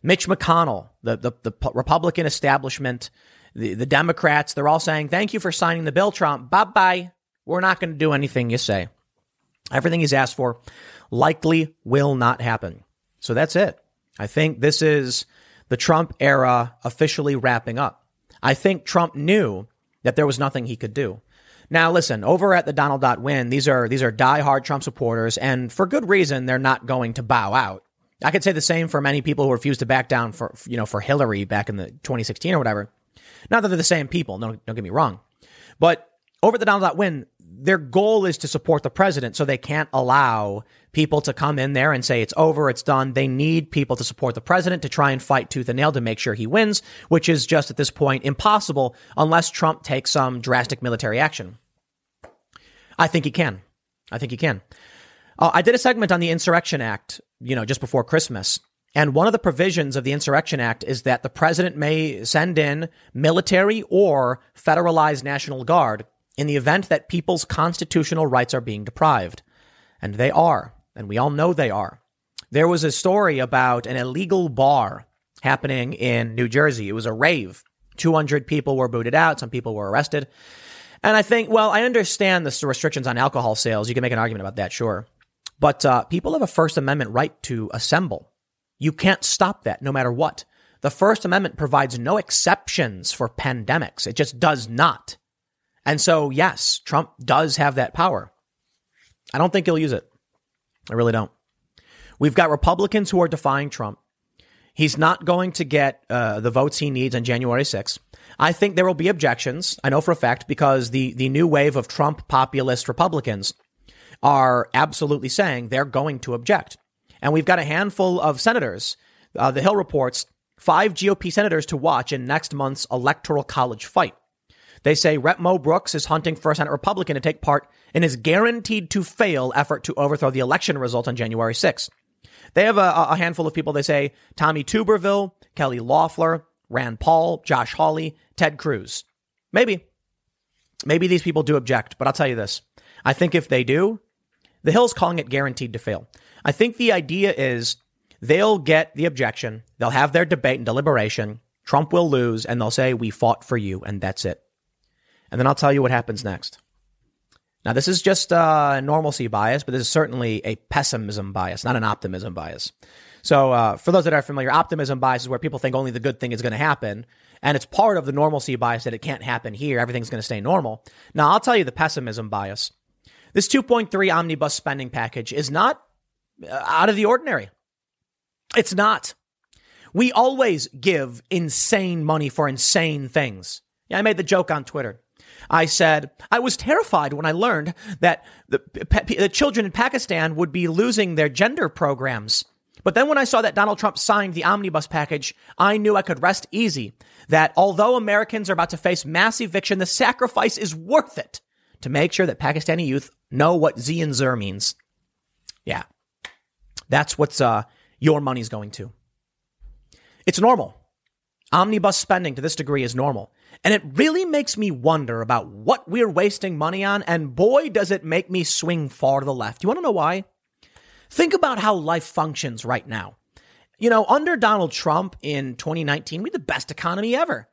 Mitch McConnell, the, the, the Republican establishment, the, the Democrats, they're all saying, thank you for signing the bill, Trump. Bye bye. We're not going to do anything you say. Everything he's asked for likely will not happen. So that's it. I think this is the Trump era officially wrapping up. I think Trump knew that there was nothing he could do. Now, listen, over at the Donald.win, these are, these are diehard Trump supporters, and for good reason, they're not going to bow out. I could say the same for many people who refused to back down for, you know, for Hillary back in the 2016 or whatever. Not that they're the same people. Don't, don't get me wrong. But over at the Donald.win, their goal is to support the president. So they can't allow people to come in there and say it's over, it's done. They need people to support the president to try and fight tooth and nail to make sure he wins, which is just at this point impossible unless Trump takes some drastic military action. I think he can. I think he can. Uh, I did a segment on the Insurrection Act, you know, just before Christmas. And one of the provisions of the Insurrection Act is that the president may send in military or federalized National Guard in the event that people's constitutional rights are being deprived. And they are. And we all know they are. There was a story about an illegal bar happening in New Jersey. It was a rave. 200 people were booted out. Some people were arrested. And I think, well, I understand the restrictions on alcohol sales. You can make an argument about that, sure. But uh, people have a First Amendment right to assemble. You can't stop that no matter what. The First Amendment provides no exceptions for pandemics. It just does not. And so, yes, Trump does have that power. I don't think he'll use it. I really don't. We've got Republicans who are defying Trump. He's not going to get uh, the votes he needs on January 6th. I think there will be objections. I know for a fact because the, the new wave of Trump populist Republicans are absolutely saying they're going to object. And we've got a handful of senators. Uh, the Hill reports five GOP senators to watch in next month's electoral college fight. They say Rep. Mo Brooks is hunting for a Senate Republican to take part in his guaranteed to fail effort to overthrow the election result on January 6th. They have a, a handful of people. They say Tommy Tuberville, Kelly Loeffler, Rand Paul, Josh Hawley, Ted Cruz. Maybe. Maybe these people do object, but I'll tell you this. I think if they do, the Hill's calling it guaranteed to fail. I think the idea is they'll get the objection, they'll have their debate and deliberation, Trump will lose, and they'll say, We fought for you, and that's it. And then I'll tell you what happens next. Now, this is just a normalcy bias, but this is certainly a pessimism bias, not an optimism bias. So, uh, for those that are familiar, optimism bias is where people think only the good thing is going to happen. And it's part of the normalcy bias that it can't happen here. Everything's going to stay normal. Now, I'll tell you the pessimism bias. This 2.3 omnibus spending package is not uh, out of the ordinary. It's not. We always give insane money for insane things. Yeah, I made the joke on Twitter. I said, I was terrified when I learned that the, the children in Pakistan would be losing their gender programs But then when I saw that Donald Trump signed the omnibus package, I knew I could rest easy that although Americans are about to face mass eviction, the sacrifice is worth it to make sure that Pakistani youth know what Z and Zer means. Yeah. That's what's uh, your money's going to. It's normal. Omnibus spending to this degree is normal. And it really makes me wonder about what we're wasting money on. And boy, does it make me swing far to the left. You want to know why? Think about how life functions right now. You know, under Donald Trump in 2019, we had the best economy ever.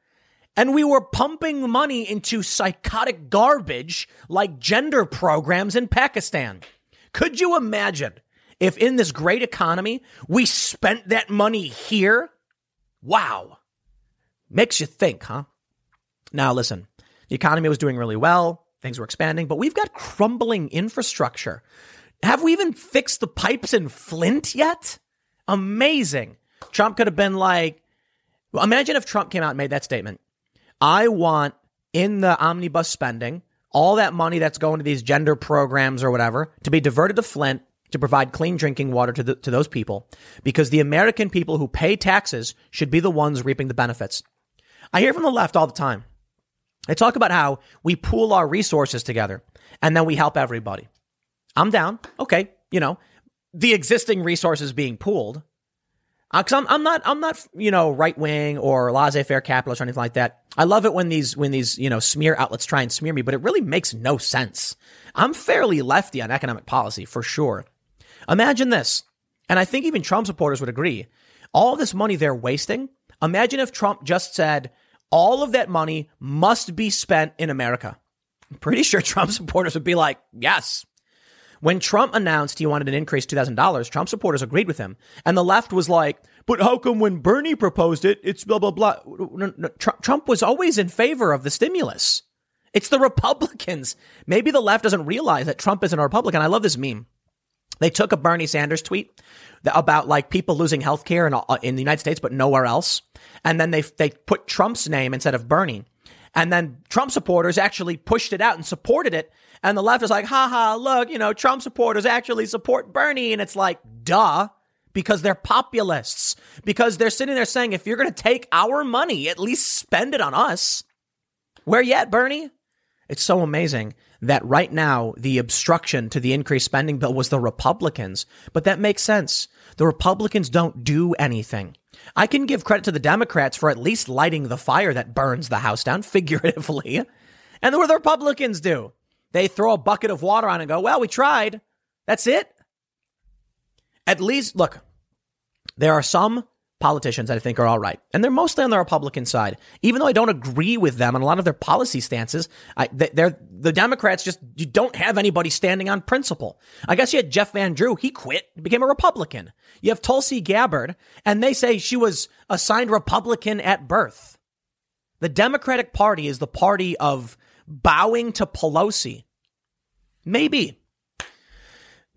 And we were pumping money into psychotic garbage like gender programs in Pakistan. Could you imagine if in this great economy we spent that money here? Wow. Makes you think, huh? Now, listen, the economy was doing really well, things were expanding, but we've got crumbling infrastructure. Have we even fixed the pipes in Flint yet? Amazing. Trump could have been like, imagine if Trump came out and made that statement. I want in the omnibus spending, all that money that's going to these gender programs or whatever to be diverted to Flint to provide clean drinking water to, the, to those people because the American people who pay taxes should be the ones reaping the benefits. I hear from the left all the time. They talk about how we pool our resources together and then we help everybody. I'm down. Okay. You know, the existing resources being pooled. Because uh, I'm, I'm not, I'm not, you know, right wing or laissez-faire capitalist or anything like that. I love it when these, when these, you know, smear outlets try and smear me, but it really makes no sense. I'm fairly lefty on economic policy for sure. Imagine this, and I think even Trump supporters would agree. All this money they're wasting. Imagine if Trump just said, all of that money must be spent in America. I'm pretty sure Trump supporters would be like, yes. When Trump announced he wanted an increase $2,000, Trump supporters agreed with him. And the left was like, but how come when Bernie proposed it, it's blah, blah, blah. No, no, Trump was always in favor of the stimulus. It's the Republicans. Maybe the left doesn't realize that Trump isn't a Republican. I love this meme. They took a Bernie Sanders tweet about like people losing health care in, uh, in the United States, but nowhere else. And then they, they put Trump's name instead of Bernie. And then Trump supporters actually pushed it out and supported it. And the left is like, haha, look, you know, Trump supporters actually support Bernie. And it's like, duh, because they're populists, because they're sitting there saying, if you're going to take our money, at least spend it on us. Where yet, Bernie? It's so amazing that right now the obstruction to the increased spending bill was the Republicans. But that makes sense. The Republicans don't do anything. I can give credit to the Democrats for at least lighting the fire that burns the house down figuratively. And what the Republicans do? They throw a bucket of water on it and go, well, we tried. That's it. At least, look, there are some politicians that I think are all right. And they're mostly on the Republican side. Even though I don't agree with them on a lot of their policy stances, I, they're, the Democrats just you don't have anybody standing on principle. I guess you had Jeff Van Drew. He quit, became a Republican. You have Tulsi Gabbard, and they say she was assigned Republican at birth. The Democratic Party is the party of bowing to Pelosi. Maybe.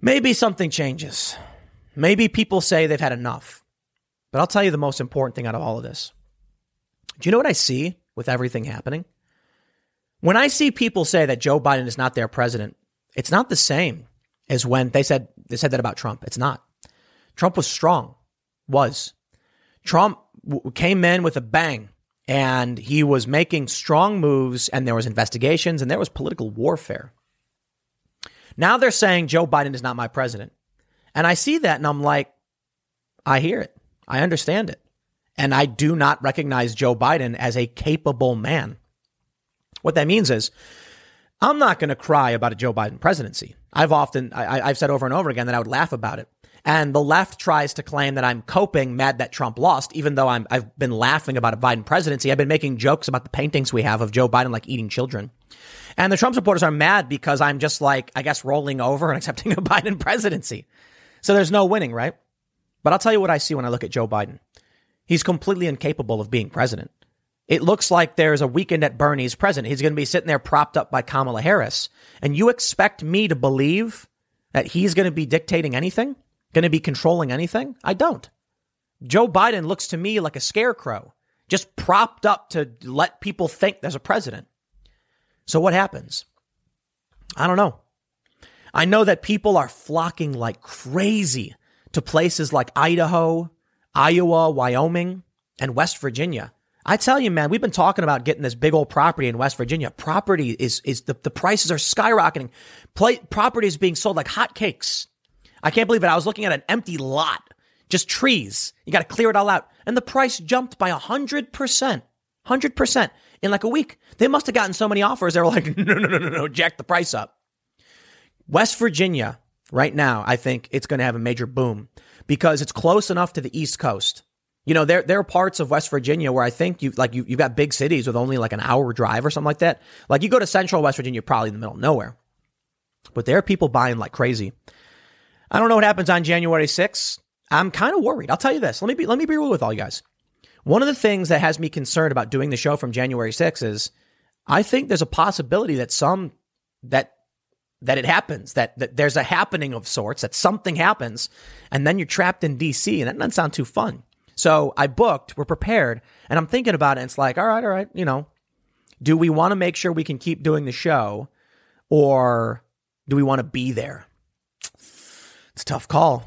Maybe something changes. Maybe people say they've had enough. But I'll tell you the most important thing out of all of this. Do you know what I see with everything happening? When I see people say that Joe Biden is not their president, it's not the same as when they said they said that about Trump. It's not. Trump was strong, was. Trump w- came in with a bang and he was making strong moves and there was investigations and there was political warfare. Now they're saying Joe Biden is not my president. And I see that and I'm like, I hear it. I understand it. And I do not recognize Joe Biden as a capable man. What that means is, I'm not going to cry about a Joe Biden presidency. I've often, I, have said over and over again that I would laugh about it. And the left tries to claim that I'm coping mad that Trump lost, even though I'm, I've been laughing about a Biden presidency. I've been making jokes about the paintings we have of Joe Biden like eating children. And the Trump supporters are mad because I'm just like, I guess, rolling over and accepting a Biden presidency. So there's no winning, right? But I'll tell you what I see when I look at Joe Biden. He's completely incapable of being president. It looks like there's a weekend at Bernie's president. He's going to be sitting there propped up by Kamala Harris. And you expect me to believe that he's going to be dictating anything, going to be controlling anything? I don't. Joe Biden looks to me like a scarecrow, just propped up to let people think there's a president. So what happens? I don't know. I know that people are flocking like crazy to places like Idaho, Iowa, Wyoming, and West Virginia. I tell you, man, we've been talking about getting this big old property in West Virginia. Property is, is the, the prices are skyrocketing. Property is being sold like hotcakes. I can't believe it. I was looking at an empty lot, just trees. You got to clear it all out. And the price jumped by 100%. 100% in like a week. They must have gotten so many offers. They were like, no, no, no, no, no, jack the price up. West Virginia, right now, I think it's going to have a major boom because it's close enough to the East Coast. You know, there there are parts of West Virginia where I think you like you you've got big cities with only like an hour drive or something like that. Like you go to central West Virginia, probably in the middle of nowhere. But there are people buying like crazy. I don't know what happens on January 6th. I'm kind of worried. I'll tell you this. Let me be let me be real with all you guys. One of the things that has me concerned about doing the show from January 6th is I think there's a possibility that some that that it happens, that, that there's a happening of sorts, that something happens, and then you're trapped in DC, and that doesn't sound too fun. So I booked, we're prepared, and I'm thinking about it. And it's like, all right, all right, you know, do we want to make sure we can keep doing the show, or do we want to be there? It's a tough call.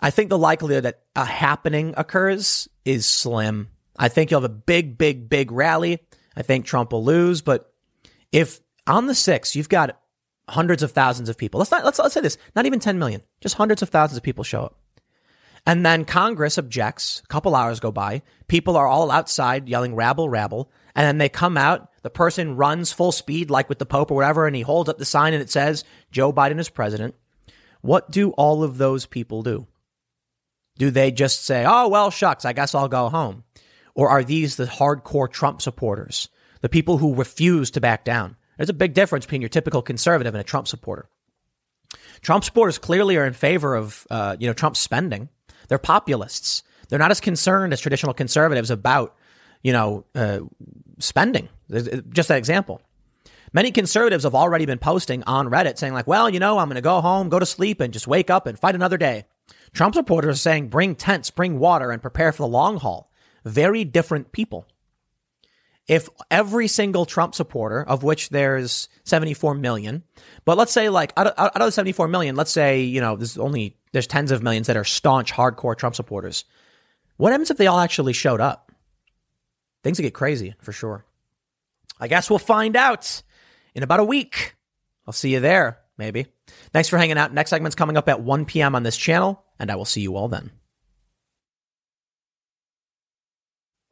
I think the likelihood that a happening occurs is slim. I think you'll have a big, big, big rally. I think Trump will lose, but if on the 6th you've got hundreds of thousands of people. Let's not let's let's say this, not even 10 million, just hundreds of thousands of people show up. And then Congress objects. A couple hours go by. People are all outside yelling rabble, rabble. And then they come out. The person runs full speed, like with the Pope or whatever, and he holds up the sign and it says, Joe Biden is president. What do all of those people do? Do they just say, oh, well, shucks, I guess I'll go home? Or are these the hardcore Trump supporters, the people who refuse to back down? There's a big difference between your typical conservative and a Trump supporter. Trump supporters clearly are in favor of, uh, you know, Trump spending. They're populists. They're not as concerned as traditional conservatives about, you know, uh, spending. Just that example. Many conservatives have already been posting on Reddit saying like, well, you know, I'm going to go home, go to sleep and just wake up and fight another day. Trump supporters are saying bring tents, bring water and prepare for the long haul. Very different people if every single Trump supporter, of which there's 74 million, but let's say like out of, out of the 74 million, let's say, you know, there's only, there's tens of millions that are staunch, hardcore Trump supporters. What happens if they all actually showed up? Things would get crazy for sure. I guess we'll find out in about a week. I'll see you there, maybe. Thanks for hanging out. Next segment's coming up at 1 p.m. on this channel, and I will see you all then.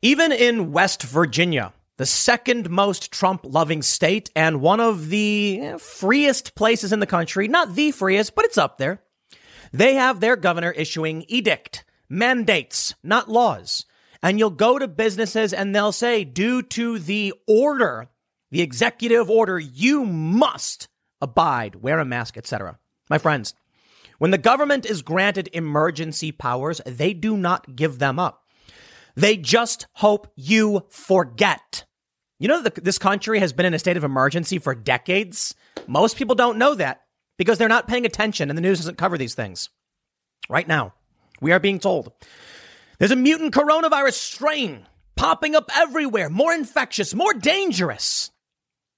Even in West Virginia, the second most Trump loving state and one of the eh, freest places in the country. Not the freest, but it's up there. They have their governor issuing edict, mandates, not laws. And you'll go to businesses and they'll say, due to the order, the executive order, you must abide, wear a mask, etc. My friends, when the government is granted emergency powers, they do not give them up. They just hope you forget. You know that this country has been in a state of emergency for decades? Most people don't know that because they're not paying attention and the news doesn't cover these things. Right now, we are being told there's a mutant coronavirus strain popping up everywhere, more infectious, more dangerous.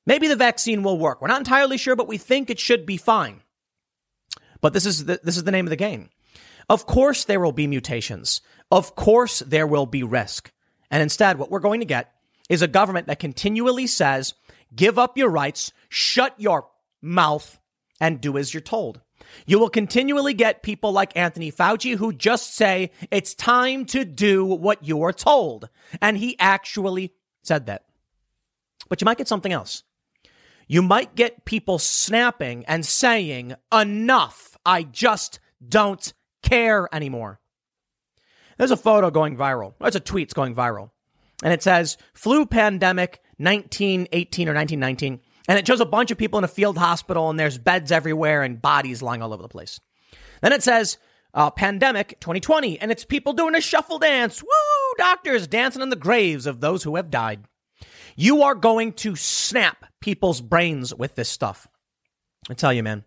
Maybe the vaccine will work. We're not entirely sure, but we think it should be fine. But this is the, this is the name of the game. Of course, there will be mutations. Of course, there will be risk. And instead, what we're going to get is a government that continually says, give up your rights, shut your mouth, and do as you're told. You will continually get people like Anthony Fauci who just say, it's time to do what you are told. And he actually said that. But you might get something else. You might get people snapping and saying, enough. I just don't care anymore. There's a photo going viral. There's a tweet going viral. And it says flu pandemic 1918 or 1919. And it shows a bunch of people in a field hospital and there's beds everywhere and bodies lying all over the place. Then it says uh, pandemic 2020 and it's people doing a shuffle dance. Woo! Doctors dancing in the graves of those who have died. You are going to snap people's brains with this stuff. I tell you, man,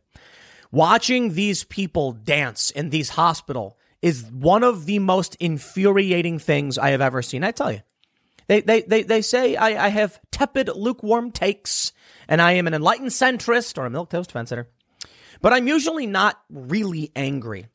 watching these people dance in these hospital is one of the most infuriating things I have ever seen. I tell you, they, they, they, they say I, I have tepid, lukewarm takes, and I am an enlightened centrist or a milk toast fence sitter. But I'm usually not really angry.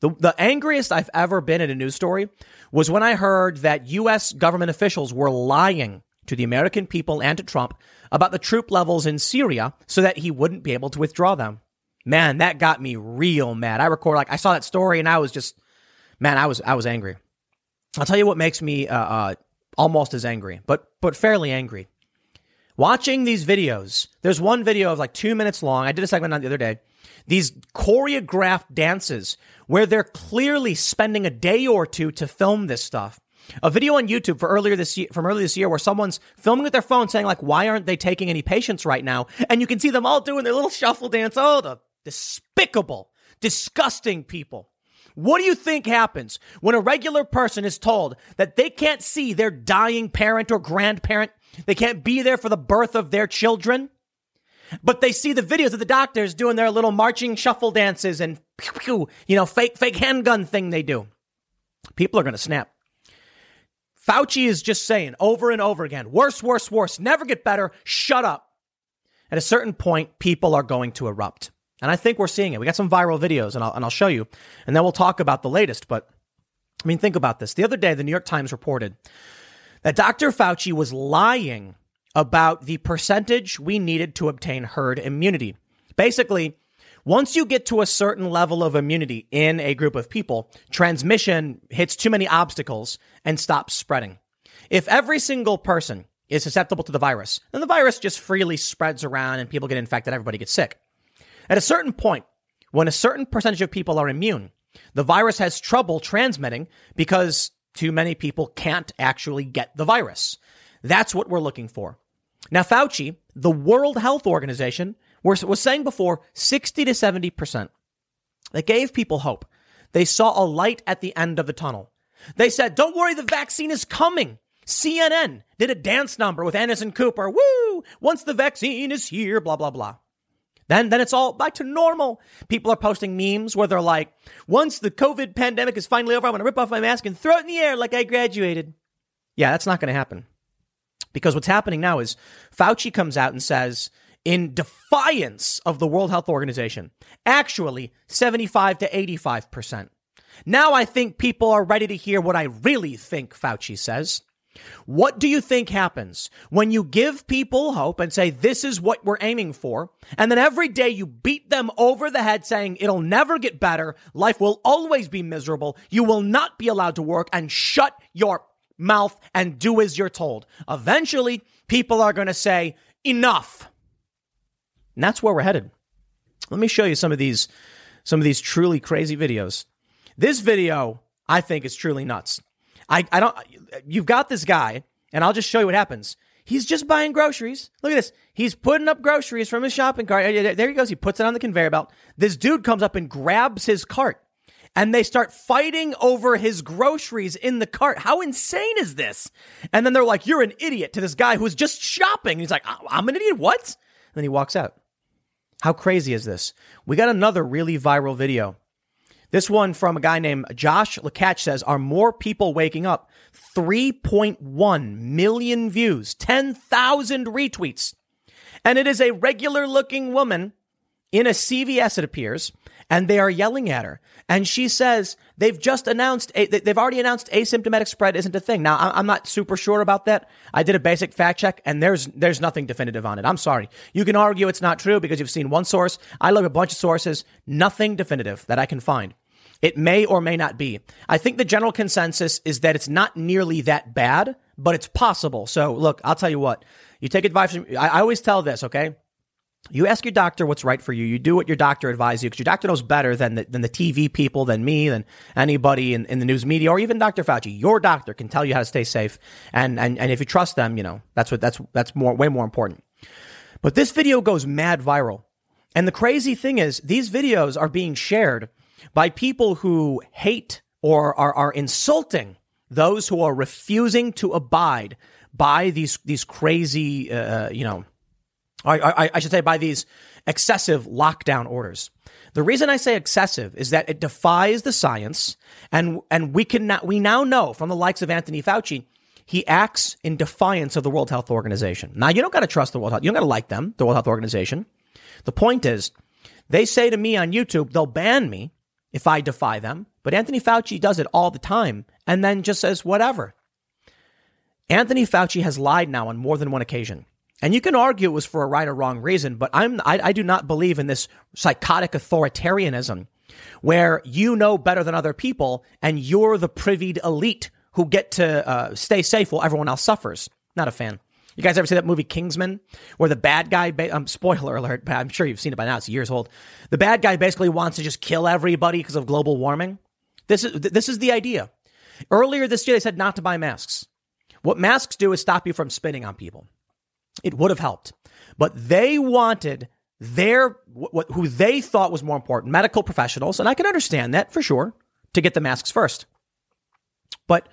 The, the angriest I've ever been at a news story was when I heard that U.S. government officials were lying to the American people and to Trump about the troop levels in Syria so that he wouldn't be able to withdraw them. Man, that got me real mad. I record like I saw that story and I was just, man, I was I was angry. I'll tell you what makes me uh, uh, almost as angry, but but fairly angry. Watching these videos, there's one video of like two minutes long. I did a segment on the other day. These choreographed dances where they're clearly spending a day or two to film this stuff. A video on YouTube for earlier this year, from earlier this year, where someone's filming with their phone, saying like, "Why aren't they taking any patients right now?" And you can see them all doing their little shuffle dance. Oh, the despicable, disgusting people. What do you think happens when a regular person is told that they can't see their dying parent or grandparent? They can't be there for the birth of their children? But they see the videos of the doctors doing their little marching shuffle dances and pew, pew, you know, fake, fake handgun thing they do. People are going to snap. Fauci is just saying over and over again, worse, worse, worse, never get better, shut up. At a certain point, people are going to erupt. And I think we're seeing it. We got some viral videos and I'll, and I'll show you. And then we'll talk about the latest. But I mean, think about this. The other day, the New York Times reported that Dr. Fauci was lying about the percentage we needed to obtain herd immunity. Basically, once you get to a certain level of immunity in a group of people, transmission hits too many obstacles and stops spreading. If every single person is susceptible to the virus, then the virus just freely spreads around and people get infected, everybody gets sick. At a certain point, when a certain percentage of people are immune, the virus has trouble transmitting because too many people can't actually get the virus. That's what we're looking for. Now, Fauci, the World Health Organization, was saying before 60 to 70%. They gave people hope. They saw a light at the end of the tunnel. They said, don't worry, the vaccine is coming. CNN did a dance number with Anderson Cooper. Woo! Once the vaccine is here, blah, blah, blah. Then, then it's all back to normal. People are posting memes where they're like, once the COVID pandemic is finally over, I'm going to rip off my mask and throw it in the air like I graduated. Yeah, that's not going to happen. Because what's happening now is Fauci comes out and says, in defiance of the World Health Organization, actually 75 to 85%. Now I think people are ready to hear what I really think Fauci says. What do you think happens when you give people hope and say, this is what we're aiming for? And then every day you beat them over the head saying, it'll never get better. Life will always be miserable. You will not be allowed to work and shut your mouth and do as you're told. Eventually, people are going to say, enough. And that's where we're headed. Let me show you some of these, some of these truly crazy videos. This video, I think, is truly nuts. I, I don't, you've got this guy, and I'll just show you what happens. He's just buying groceries. Look at this. He's putting up groceries from his shopping cart. There he goes. He puts it on the conveyor belt. This dude comes up and grabs his cart and they start fighting over his groceries in the cart. How insane is this? And then they're like, You're an idiot to this guy who's just shopping. he's like, I'm an idiot. What? And then he walks out. How crazy is this? We got another really viral video this one from a guy named Josh Lakach says, Are more people waking up? 3.1 million views, 10,000 retweets. And it is a regular looking woman in a CVS, it appears, and they are yelling at her. And she says they've just announced, they've already announced asymptomatic spread isn't a thing. Now, I'm not super sure about that. I did a basic fact check and there's, there's nothing definitive on it. I'm sorry. You can argue it's not true because you've seen one source. I look at a bunch of sources, nothing definitive that I can find. It may or may not be. I think the general consensus is that it's not nearly that bad, but it's possible. So look, I'll tell you what. You take advice from, I, I always tell this, okay? You ask your doctor what's right for you. You do what your doctor advises you because your doctor knows better than the, than the TV people, than me, than anybody in, in the news media, or even Dr. Fauci. Your doctor can tell you how to stay safe. And, and, and if you trust them, you know, that's what, that's, that's more, way more important. But this video goes mad viral. And the crazy thing is these videos are being shared by people who hate or are, are insulting those who are refusing to abide by these these crazy, uh, you know, I, I, should say by these excessive lockdown orders. The reason I say excessive is that it defies the science, and and we can we now know from the likes of Anthony Fauci, he acts in defiance of the World Health Organization. Now you don't got to trust the World Health, you don't got to like them, the World Health Organization. The point is, they say to me on YouTube, they'll ban me if I defy them. But Anthony Fauci does it all the time and then just says whatever. Anthony Fauci has lied now on more than one occasion. And you can argue it was for a right or wrong reason, but I'm, I, I do not believe in this psychotic authoritarianism where you know better than other people and you're the privied elite who get to uh, stay safe while everyone else suffers. Not a fan. You guys ever see that movie Kingsman, where the bad guy? Ba- um, spoiler alert! But I'm sure you've seen it by now. It's years old. The bad guy basically wants to just kill everybody because of global warming. This is this is the idea. Earlier this year, they said not to buy masks. What masks do is stop you from spitting on people. It would have helped, but they wanted their what, who they thought was more important, medical professionals, and I can understand that for sure, to get the masks first. But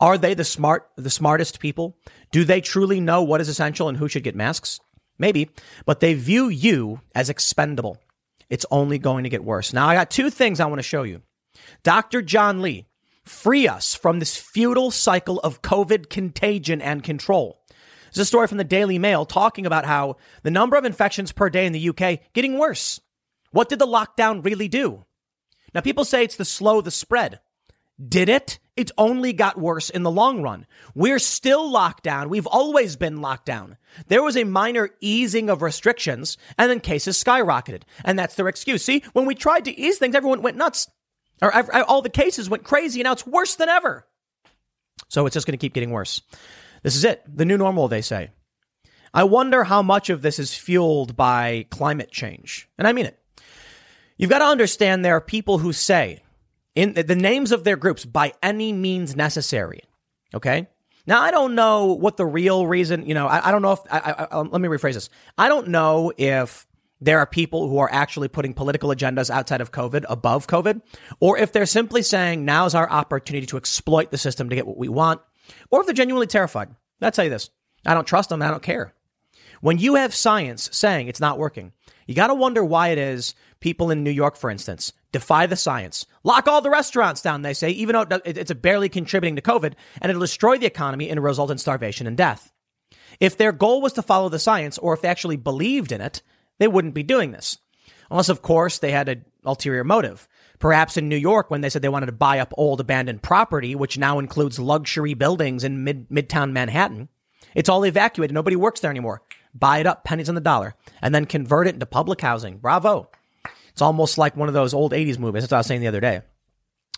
are they the smart, the smartest people? Do they truly know what is essential and who should get masks? Maybe, but they view you as expendable. It's only going to get worse. Now, I got two things I want to show you. Dr. John Lee, free us from this futile cycle of COVID contagion and control. There's a story from the Daily Mail talking about how the number of infections per day in the UK getting worse. What did the lockdown really do? Now, people say it's to slow the spread. Did it? It only got worse in the long run. We're still locked down. We've always been locked down. There was a minor easing of restrictions and then cases skyrocketed. And that's their excuse. See, when we tried to ease things, everyone went nuts. Or all the cases went crazy and now it's worse than ever. So it's just going to keep getting worse. This is it. The new normal, they say. I wonder how much of this is fueled by climate change. And I mean it. You've got to understand there are people who say in the names of their groups by any means necessary. Okay. Now, I don't know what the real reason, you know, I, I don't know if, I, I, let me rephrase this. I don't know if there are people who are actually putting political agendas outside of COVID above COVID, or if they're simply saying now's our opportunity to exploit the system to get what we want, or if they're genuinely terrified. I'll tell you this I don't trust them, I don't care. When you have science saying it's not working, you got to wonder why it is people in New York, for instance, defy the science, lock all the restaurants down, they say, even though it's barely contributing to COVID, and it'll destroy the economy and result in starvation and death. If their goal was to follow the science, or if they actually believed in it, they wouldn't be doing this. Unless, of course, they had an ulterior motive. Perhaps in New York, when they said they wanted to buy up old abandoned property, which now includes luxury buildings in mid- midtown Manhattan, it's all evacuated. Nobody works there anymore. Buy it up, pennies on the dollar, and then convert it into public housing. Bravo. It's almost like one of those old 80s movies. That's what I was saying the other day.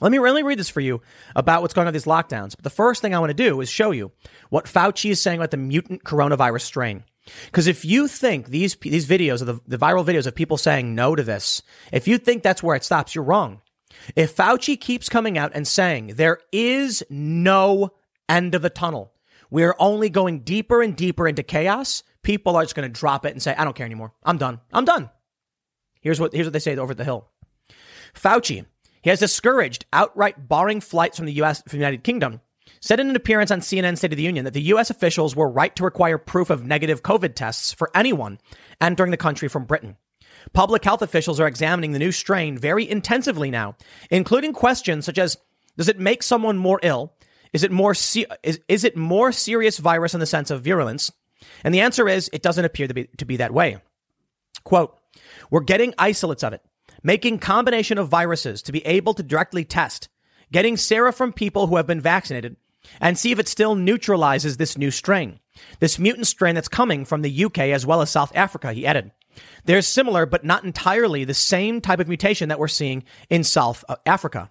Let me really read this for you about what's going on with these lockdowns. But the first thing I want to do is show you what Fauci is saying about the mutant coronavirus strain. Because if you think these these videos of the, the viral videos of people saying no to this, if you think that's where it stops, you're wrong. If Fauci keeps coming out and saying there is no end of the tunnel, we're only going deeper and deeper into chaos, people are just going to drop it and say, I don't care anymore. I'm done. I'm done. Here's what, here's what they say over the Hill. Fauci, he has discouraged outright barring flights from the U.S. from the United Kingdom, said in an appearance on CNN State of the Union that the U.S. officials were right to require proof of negative COVID tests for anyone entering the country from Britain. Public health officials are examining the new strain very intensively now, including questions such as Does it make someone more ill? Is it more, se- is, is it more serious virus in the sense of virulence? And the answer is it doesn't appear to be, to be that way. Quote, we're getting isolates of it, making combination of viruses to be able to directly test, getting sera from people who have been vaccinated, and see if it still neutralizes this new strain. This mutant strain that's coming from the UK as well as South Africa, he added. There's similar, but not entirely the same type of mutation that we're seeing in South uh, Africa.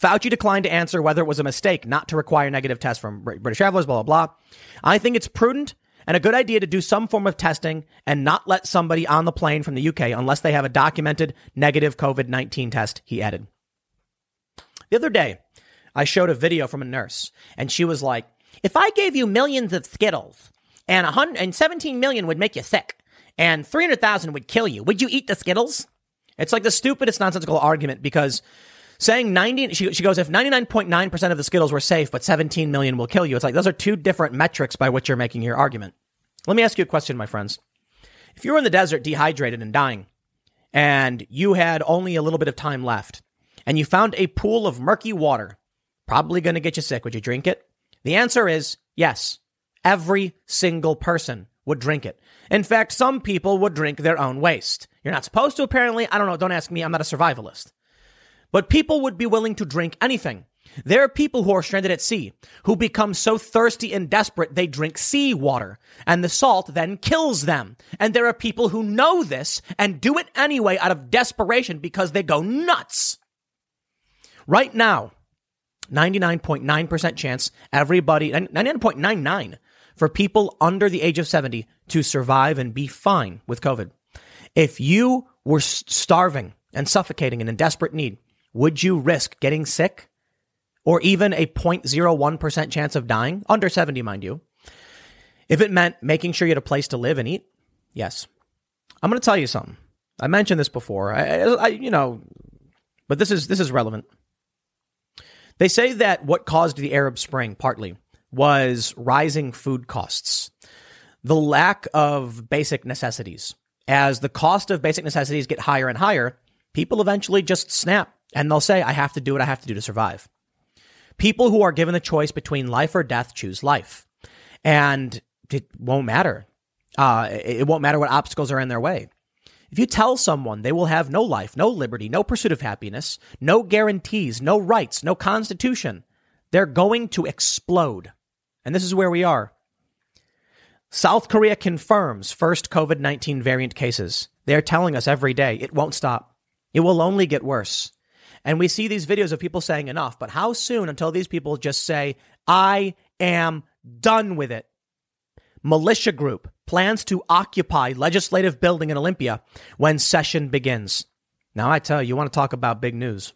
Fauci declined to answer whether it was a mistake not to require negative tests from British travelers, blah, blah, blah. I think it's prudent and a good idea to do some form of testing and not let somebody on the plane from the UK unless they have a documented negative COVID 19 test, he added. The other day, I showed a video from a nurse, and she was like, If I gave you millions of Skittles and, 100, and 17 million would make you sick and 300,000 would kill you, would you eat the Skittles? It's like the stupidest nonsensical argument because saying 90 she, she goes if 99.9% of the skittles were safe but 17 million will kill you it's like those are two different metrics by which you're making your argument let me ask you a question my friends if you were in the desert dehydrated and dying and you had only a little bit of time left and you found a pool of murky water probably going to get you sick. Would you drink it? The answer is yes. Every single person would drink it. In fact some people would drink their own waste. You're not supposed to apparently. I don't know. Don't ask me. I'm not a survivalist. But people would be willing to drink anything. There are people who are stranded at sea who become so thirsty and desperate they drink sea water, and the salt then kills them. And there are people who know this and do it anyway out of desperation because they go nuts. Right now, 99.9% chance everybody, 99.99 for people under the age of 70 to survive and be fine with COVID. If you were starving and suffocating and in desperate need, would you risk getting sick or even a 0.01% chance of dying? Under 70, mind you. If it meant making sure you had a place to live and eat, yes. I'm going to tell you something. I mentioned this before. I, I, you know, but this is this is relevant. They say that what caused the Arab Spring partly was rising food costs, the lack of basic necessities. As the cost of basic necessities get higher and higher, people eventually just snap and they'll say, I have to do what I have to do to survive. People who are given the choice between life or death choose life. And it won't matter. Uh, it won't matter what obstacles are in their way. If you tell someone they will have no life, no liberty, no pursuit of happiness, no guarantees, no rights, no constitution, they're going to explode. And this is where we are. South Korea confirms first COVID 19 variant cases. They are telling us every day it won't stop. It will only get worse. And we see these videos of people saying enough, but how soon until these people just say, I am done with it? Militia group plans to occupy legislative building in Olympia when session begins. Now I tell you, you want to talk about big news.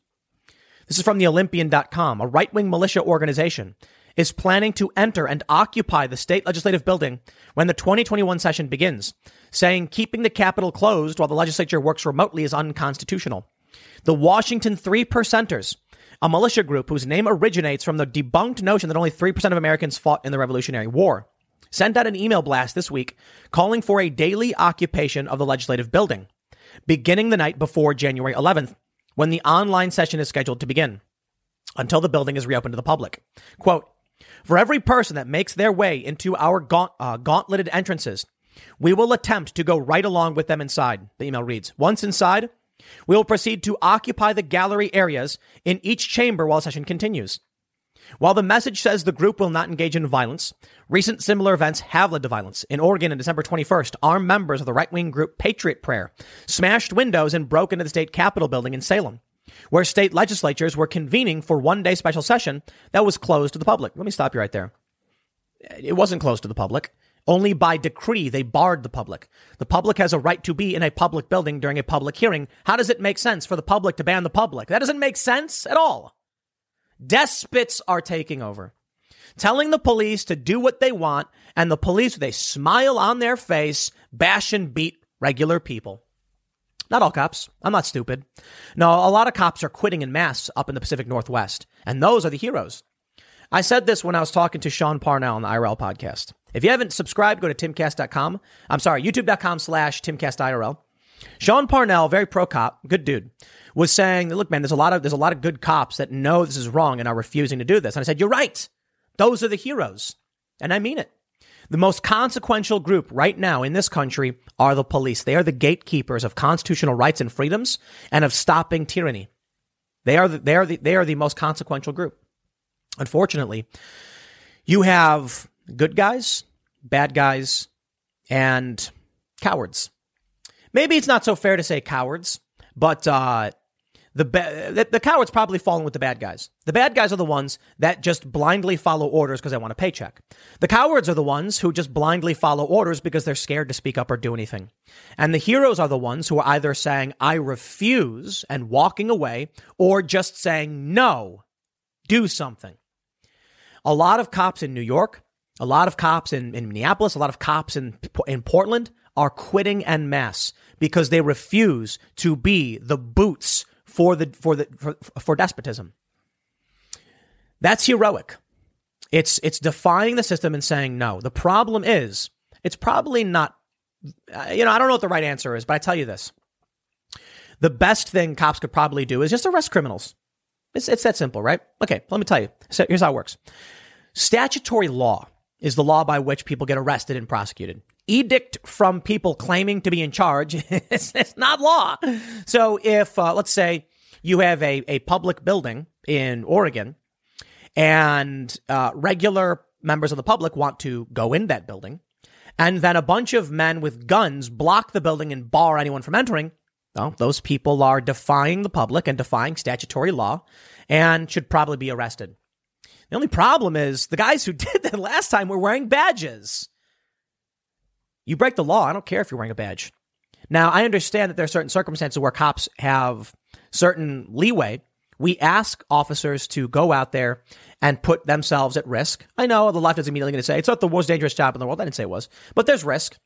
This is from the Olympian.com. A right wing militia organization is planning to enter and occupy the state legislative building when the 2021 session begins, saying keeping the Capitol closed while the legislature works remotely is unconstitutional. The Washington Three Percenters, a militia group whose name originates from the debunked notion that only 3% of Americans fought in the Revolutionary War, sent out an email blast this week calling for a daily occupation of the legislative building, beginning the night before January 11th, when the online session is scheduled to begin, until the building is reopened to the public. Quote, for every person that makes their way into our gaunt, uh, gauntleted entrances, we will attempt to go right along with them inside, the email reads. Once inside, we will proceed to occupy the gallery areas in each chamber while session continues. While the message says the group will not engage in violence, recent similar events have led to violence. In Oregon on December 21st, armed members of the right wing group Patriot Prayer smashed windows and broke into the state capitol building in Salem where state legislatures were convening for one day special session that was closed to the public. Let me stop you right there. It wasn't closed to the public. Only by decree they barred the public. The public has a right to be in a public building during a public hearing. How does it make sense for the public to ban the public? That doesn't make sense at all. Despots are taking over, telling the police to do what they want, and the police, with a smile on their face, bash and beat regular people. Not all cops. I'm not stupid. No, a lot of cops are quitting in mass up in the Pacific Northwest, and those are the heroes. I said this when I was talking to Sean Parnell on the IRL podcast. If you haven't subscribed, go to timcast.com. I'm sorry, youtube.com slash timcastirl. Sean Parnell, very pro cop, good dude, was saying, look, man, there's a lot of, there's a lot of good cops that know this is wrong and are refusing to do this. And I said, you're right. Those are the heroes. And I mean it. The most consequential group right now in this country are the police. They are the gatekeepers of constitutional rights and freedoms and of stopping tyranny. They are the, they are the, they are the most consequential group. Unfortunately, you have good guys, bad guys, and cowards. Maybe it's not so fair to say cowards, but uh, the, the, the cowards probably falling with the bad guys. The bad guys are the ones that just blindly follow orders because they want a paycheck. The cowards are the ones who just blindly follow orders because they're scared to speak up or do anything. And the heroes are the ones who are either saying, I refuse and walking away, or just saying, no, do something. A lot of cops in New York, a lot of cops in, in Minneapolis, a lot of cops in, in Portland are quitting en masse because they refuse to be the boots for the for the for, for despotism. That's heroic. It's it's defying the system and saying no. The problem is it's probably not uh, you know, I don't know what the right answer is, but I tell you this. The best thing cops could probably do is just arrest criminals. It's, it's that simple, right? Okay, let me tell you. So here's how it works. Statutory law is the law by which people get arrested and prosecuted. Edict from people claiming to be in charge is it's not law. So if, uh, let's say, you have a, a public building in Oregon and uh, regular members of the public want to go in that building. And then a bunch of men with guns block the building and bar anyone from entering. Well, those people are defying the public and defying statutory law and should probably be arrested. The only problem is the guys who did that last time were wearing badges. You break the law. I don't care if you're wearing a badge. Now, I understand that there are certain circumstances where cops have certain leeway. We ask officers to go out there and put themselves at risk. I know the left is immediately going to say it's not the most dangerous job in the world. I didn't say it was, but there's risk.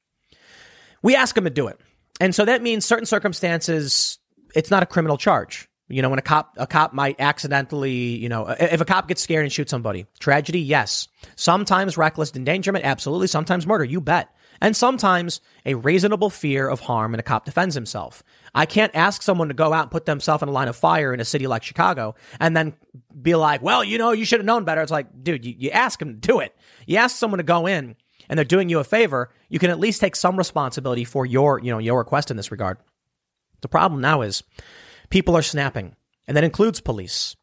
We ask them to do it. And so that means certain circumstances, it's not a criminal charge. You know, when a cop, a cop might accidentally, you know, if a cop gets scared and shoots somebody, tragedy, yes. Sometimes reckless endangerment, absolutely. Sometimes murder, you bet. And sometimes a reasonable fear of harm and a cop defends himself. I can't ask someone to go out and put themselves in a line of fire in a city like Chicago and then be like, well, you know, you should have known better. It's like, dude, you, you ask them to do it. You ask someone to go in and they're doing you a favor, you can at least take some responsibility for your, you know, your request in this regard. The problem now is people are snapping, and that includes police.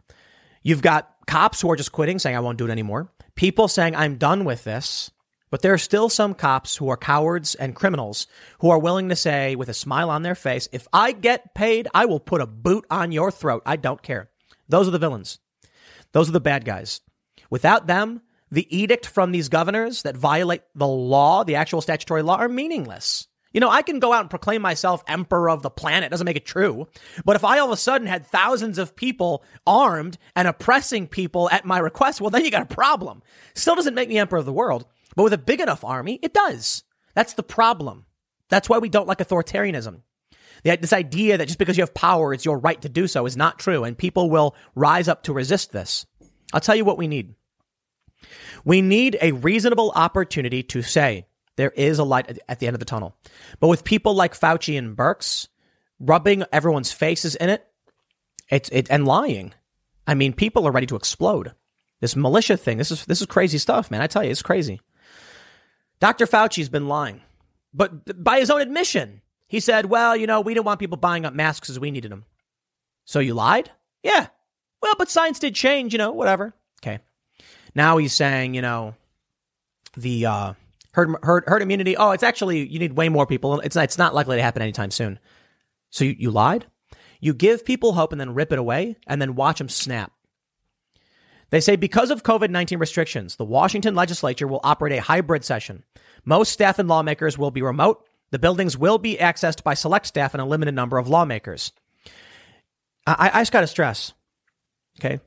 You've got cops who are just quitting, saying, I won't do it anymore. People saying, I'm done with this. But there are still some cops who are cowards and criminals who are willing to say, with a smile on their face, if I get paid, I will put a boot on your throat. I don't care. Those are the villains. Those are the bad guys. Without them, the edict from these governors that violate the law, the actual statutory law, are meaningless. You know, I can go out and proclaim myself emperor of the planet. Doesn't make it true. But if I all of a sudden had thousands of people armed and oppressing people at my request, well, then you got a problem. Still doesn't make me emperor of the world. But with a big enough army, it does. That's the problem. That's why we don't like authoritarianism. This idea that just because you have power, it's your right to do so is not true. And people will rise up to resist this. I'll tell you what we need. We need a reasonable opportunity to say there is a light at the end of the tunnel. But with people like Fauci and Birx rubbing everyone's faces in it, it's it and lying. I mean, people are ready to explode. This militia thing, this is this is crazy stuff, man. I tell you, it's crazy. Dr. Fauci's been lying. But by his own admission, he said, well, you know, we didn't want people buying up masks as we needed them. So you lied? Yeah. Well, but science did change, you know, whatever. Okay. Now he's saying, you know, the uh, herd, herd, herd immunity. Oh, it's actually, you need way more people. It's not, it's not likely to happen anytime soon. So you, you lied? You give people hope and then rip it away and then watch them snap. They say because of COVID 19 restrictions, the Washington legislature will operate a hybrid session. Most staff and lawmakers will be remote. The buildings will be accessed by select staff and a limited number of lawmakers. I, I just got to stress, okay?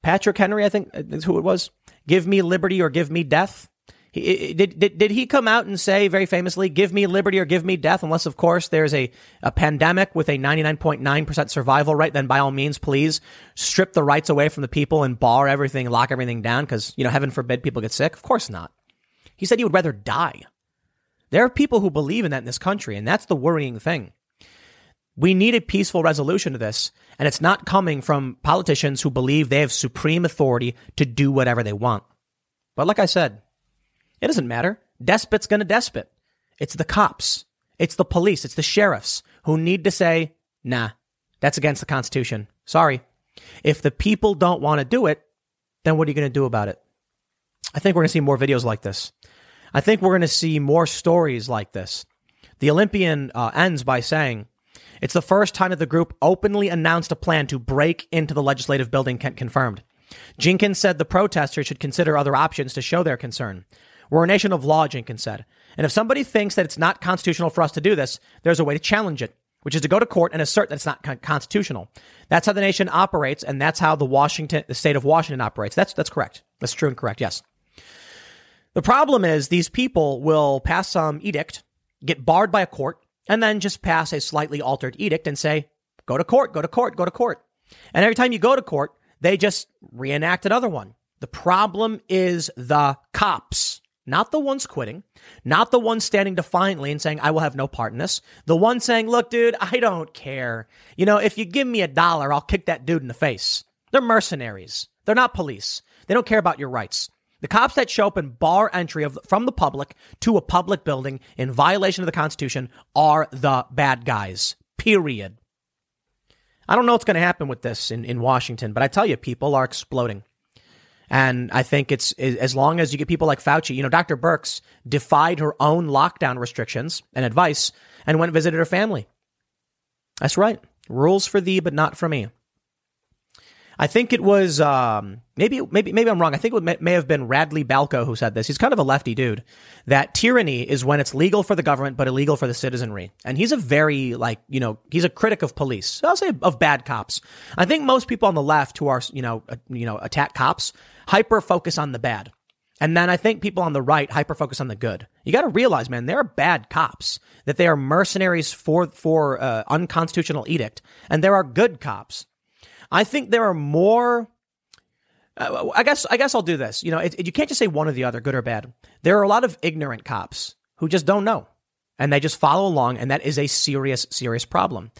Patrick Henry, I think uh, is who it was. Give me liberty or give me death. Did, did, did he come out and say very famously, give me liberty or give me death? Unless, of course, there's a, a pandemic with a 99.9% survival rate, then by all means, please strip the rights away from the people and bar everything, lock everything down because, you know, heaven forbid people get sick. Of course not. He said he would rather die. There are people who believe in that in this country, and that's the worrying thing. We need a peaceful resolution to this, and it's not coming from politicians who believe they have supreme authority to do whatever they want. But like I said, it doesn't matter. Despot's going to despot. It's the cops, it's the police, it's the sheriffs who need to say, nah, that's against the Constitution. Sorry. If the people don't want to do it, then what are you going to do about it? I think we're going to see more videos like this. I think we're going to see more stories like this. The Olympian uh, ends by saying, it's the first time that the group openly announced a plan to break into the legislative building Kent confirmed. Jenkins said the protesters should consider other options to show their concern. We're a nation of law, Jenkins said. And if somebody thinks that it's not constitutional for us to do this, there's a way to challenge it, which is to go to court and assert that it's not constitutional. That's how the nation operates, and that's how the Washington, the state of Washington operates. That's that's correct. That's true and correct. Yes. The problem is these people will pass some edict, get barred by a court, and then just pass a slightly altered edict and say, go to court, go to court, go to court. And every time you go to court, they just reenact another one. The problem is the cops, not the ones quitting, not the ones standing defiantly and saying, I will have no part in this. The one saying, look, dude, I don't care. You know, if you give me a dollar, I'll kick that dude in the face. They're mercenaries. They're not police. They don't care about your rights. The cops that show up and bar entry of, from the public to a public building in violation of the Constitution are the bad guys. Period. I don't know what's going to happen with this in, in Washington, but I tell you, people are exploding. And I think it's as long as you get people like Fauci, you know, Dr. Birx defied her own lockdown restrictions and advice and went and visited her family. That's right. Rules for thee, but not for me. I think it was um, maybe maybe maybe I'm wrong. I think it may, have been Radley Balko who said this. He's kind of a lefty dude. That tyranny is when it's legal for the government but illegal for the citizenry. And he's a very like you know he's a critic of police. I'll say of bad cops. I think most people on the left who are you know uh, you know attack cops hyper focus on the bad. And then I think people on the right hyper focus on the good. You got to realize, man, there are bad cops. That they are mercenaries for for uh, unconstitutional edict, and there are good cops I think there are more. Uh, I guess I guess I'll do this. You know, it, you can't just say one or the other, good or bad. There are a lot of ignorant cops who just don't know, and they just follow along, and that is a serious, serious problem.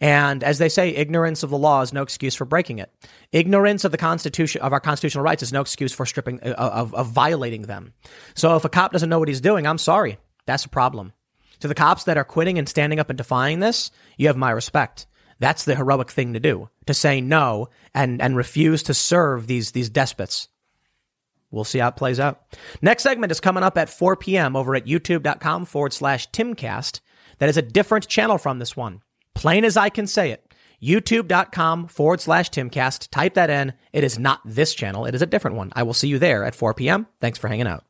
And as they say, ignorance of the law is no excuse for breaking it. Ignorance of the Constitution of our constitutional rights is no excuse for stripping uh, of, of violating them. So if a cop doesn't know what he's doing, I'm sorry, that's a problem. To the cops that are quitting and standing up and defying this, you have my respect. That's the heroic thing to do, to say no and, and refuse to serve these, these despots. We'll see how it plays out. Next segment is coming up at 4 p.m. over at youtube.com forward slash Timcast. That is a different channel from this one. Plain as I can say it. YouTube.com forward slash Timcast. Type that in. It is not this channel. It is a different one. I will see you there at 4 p.m. Thanks for hanging out.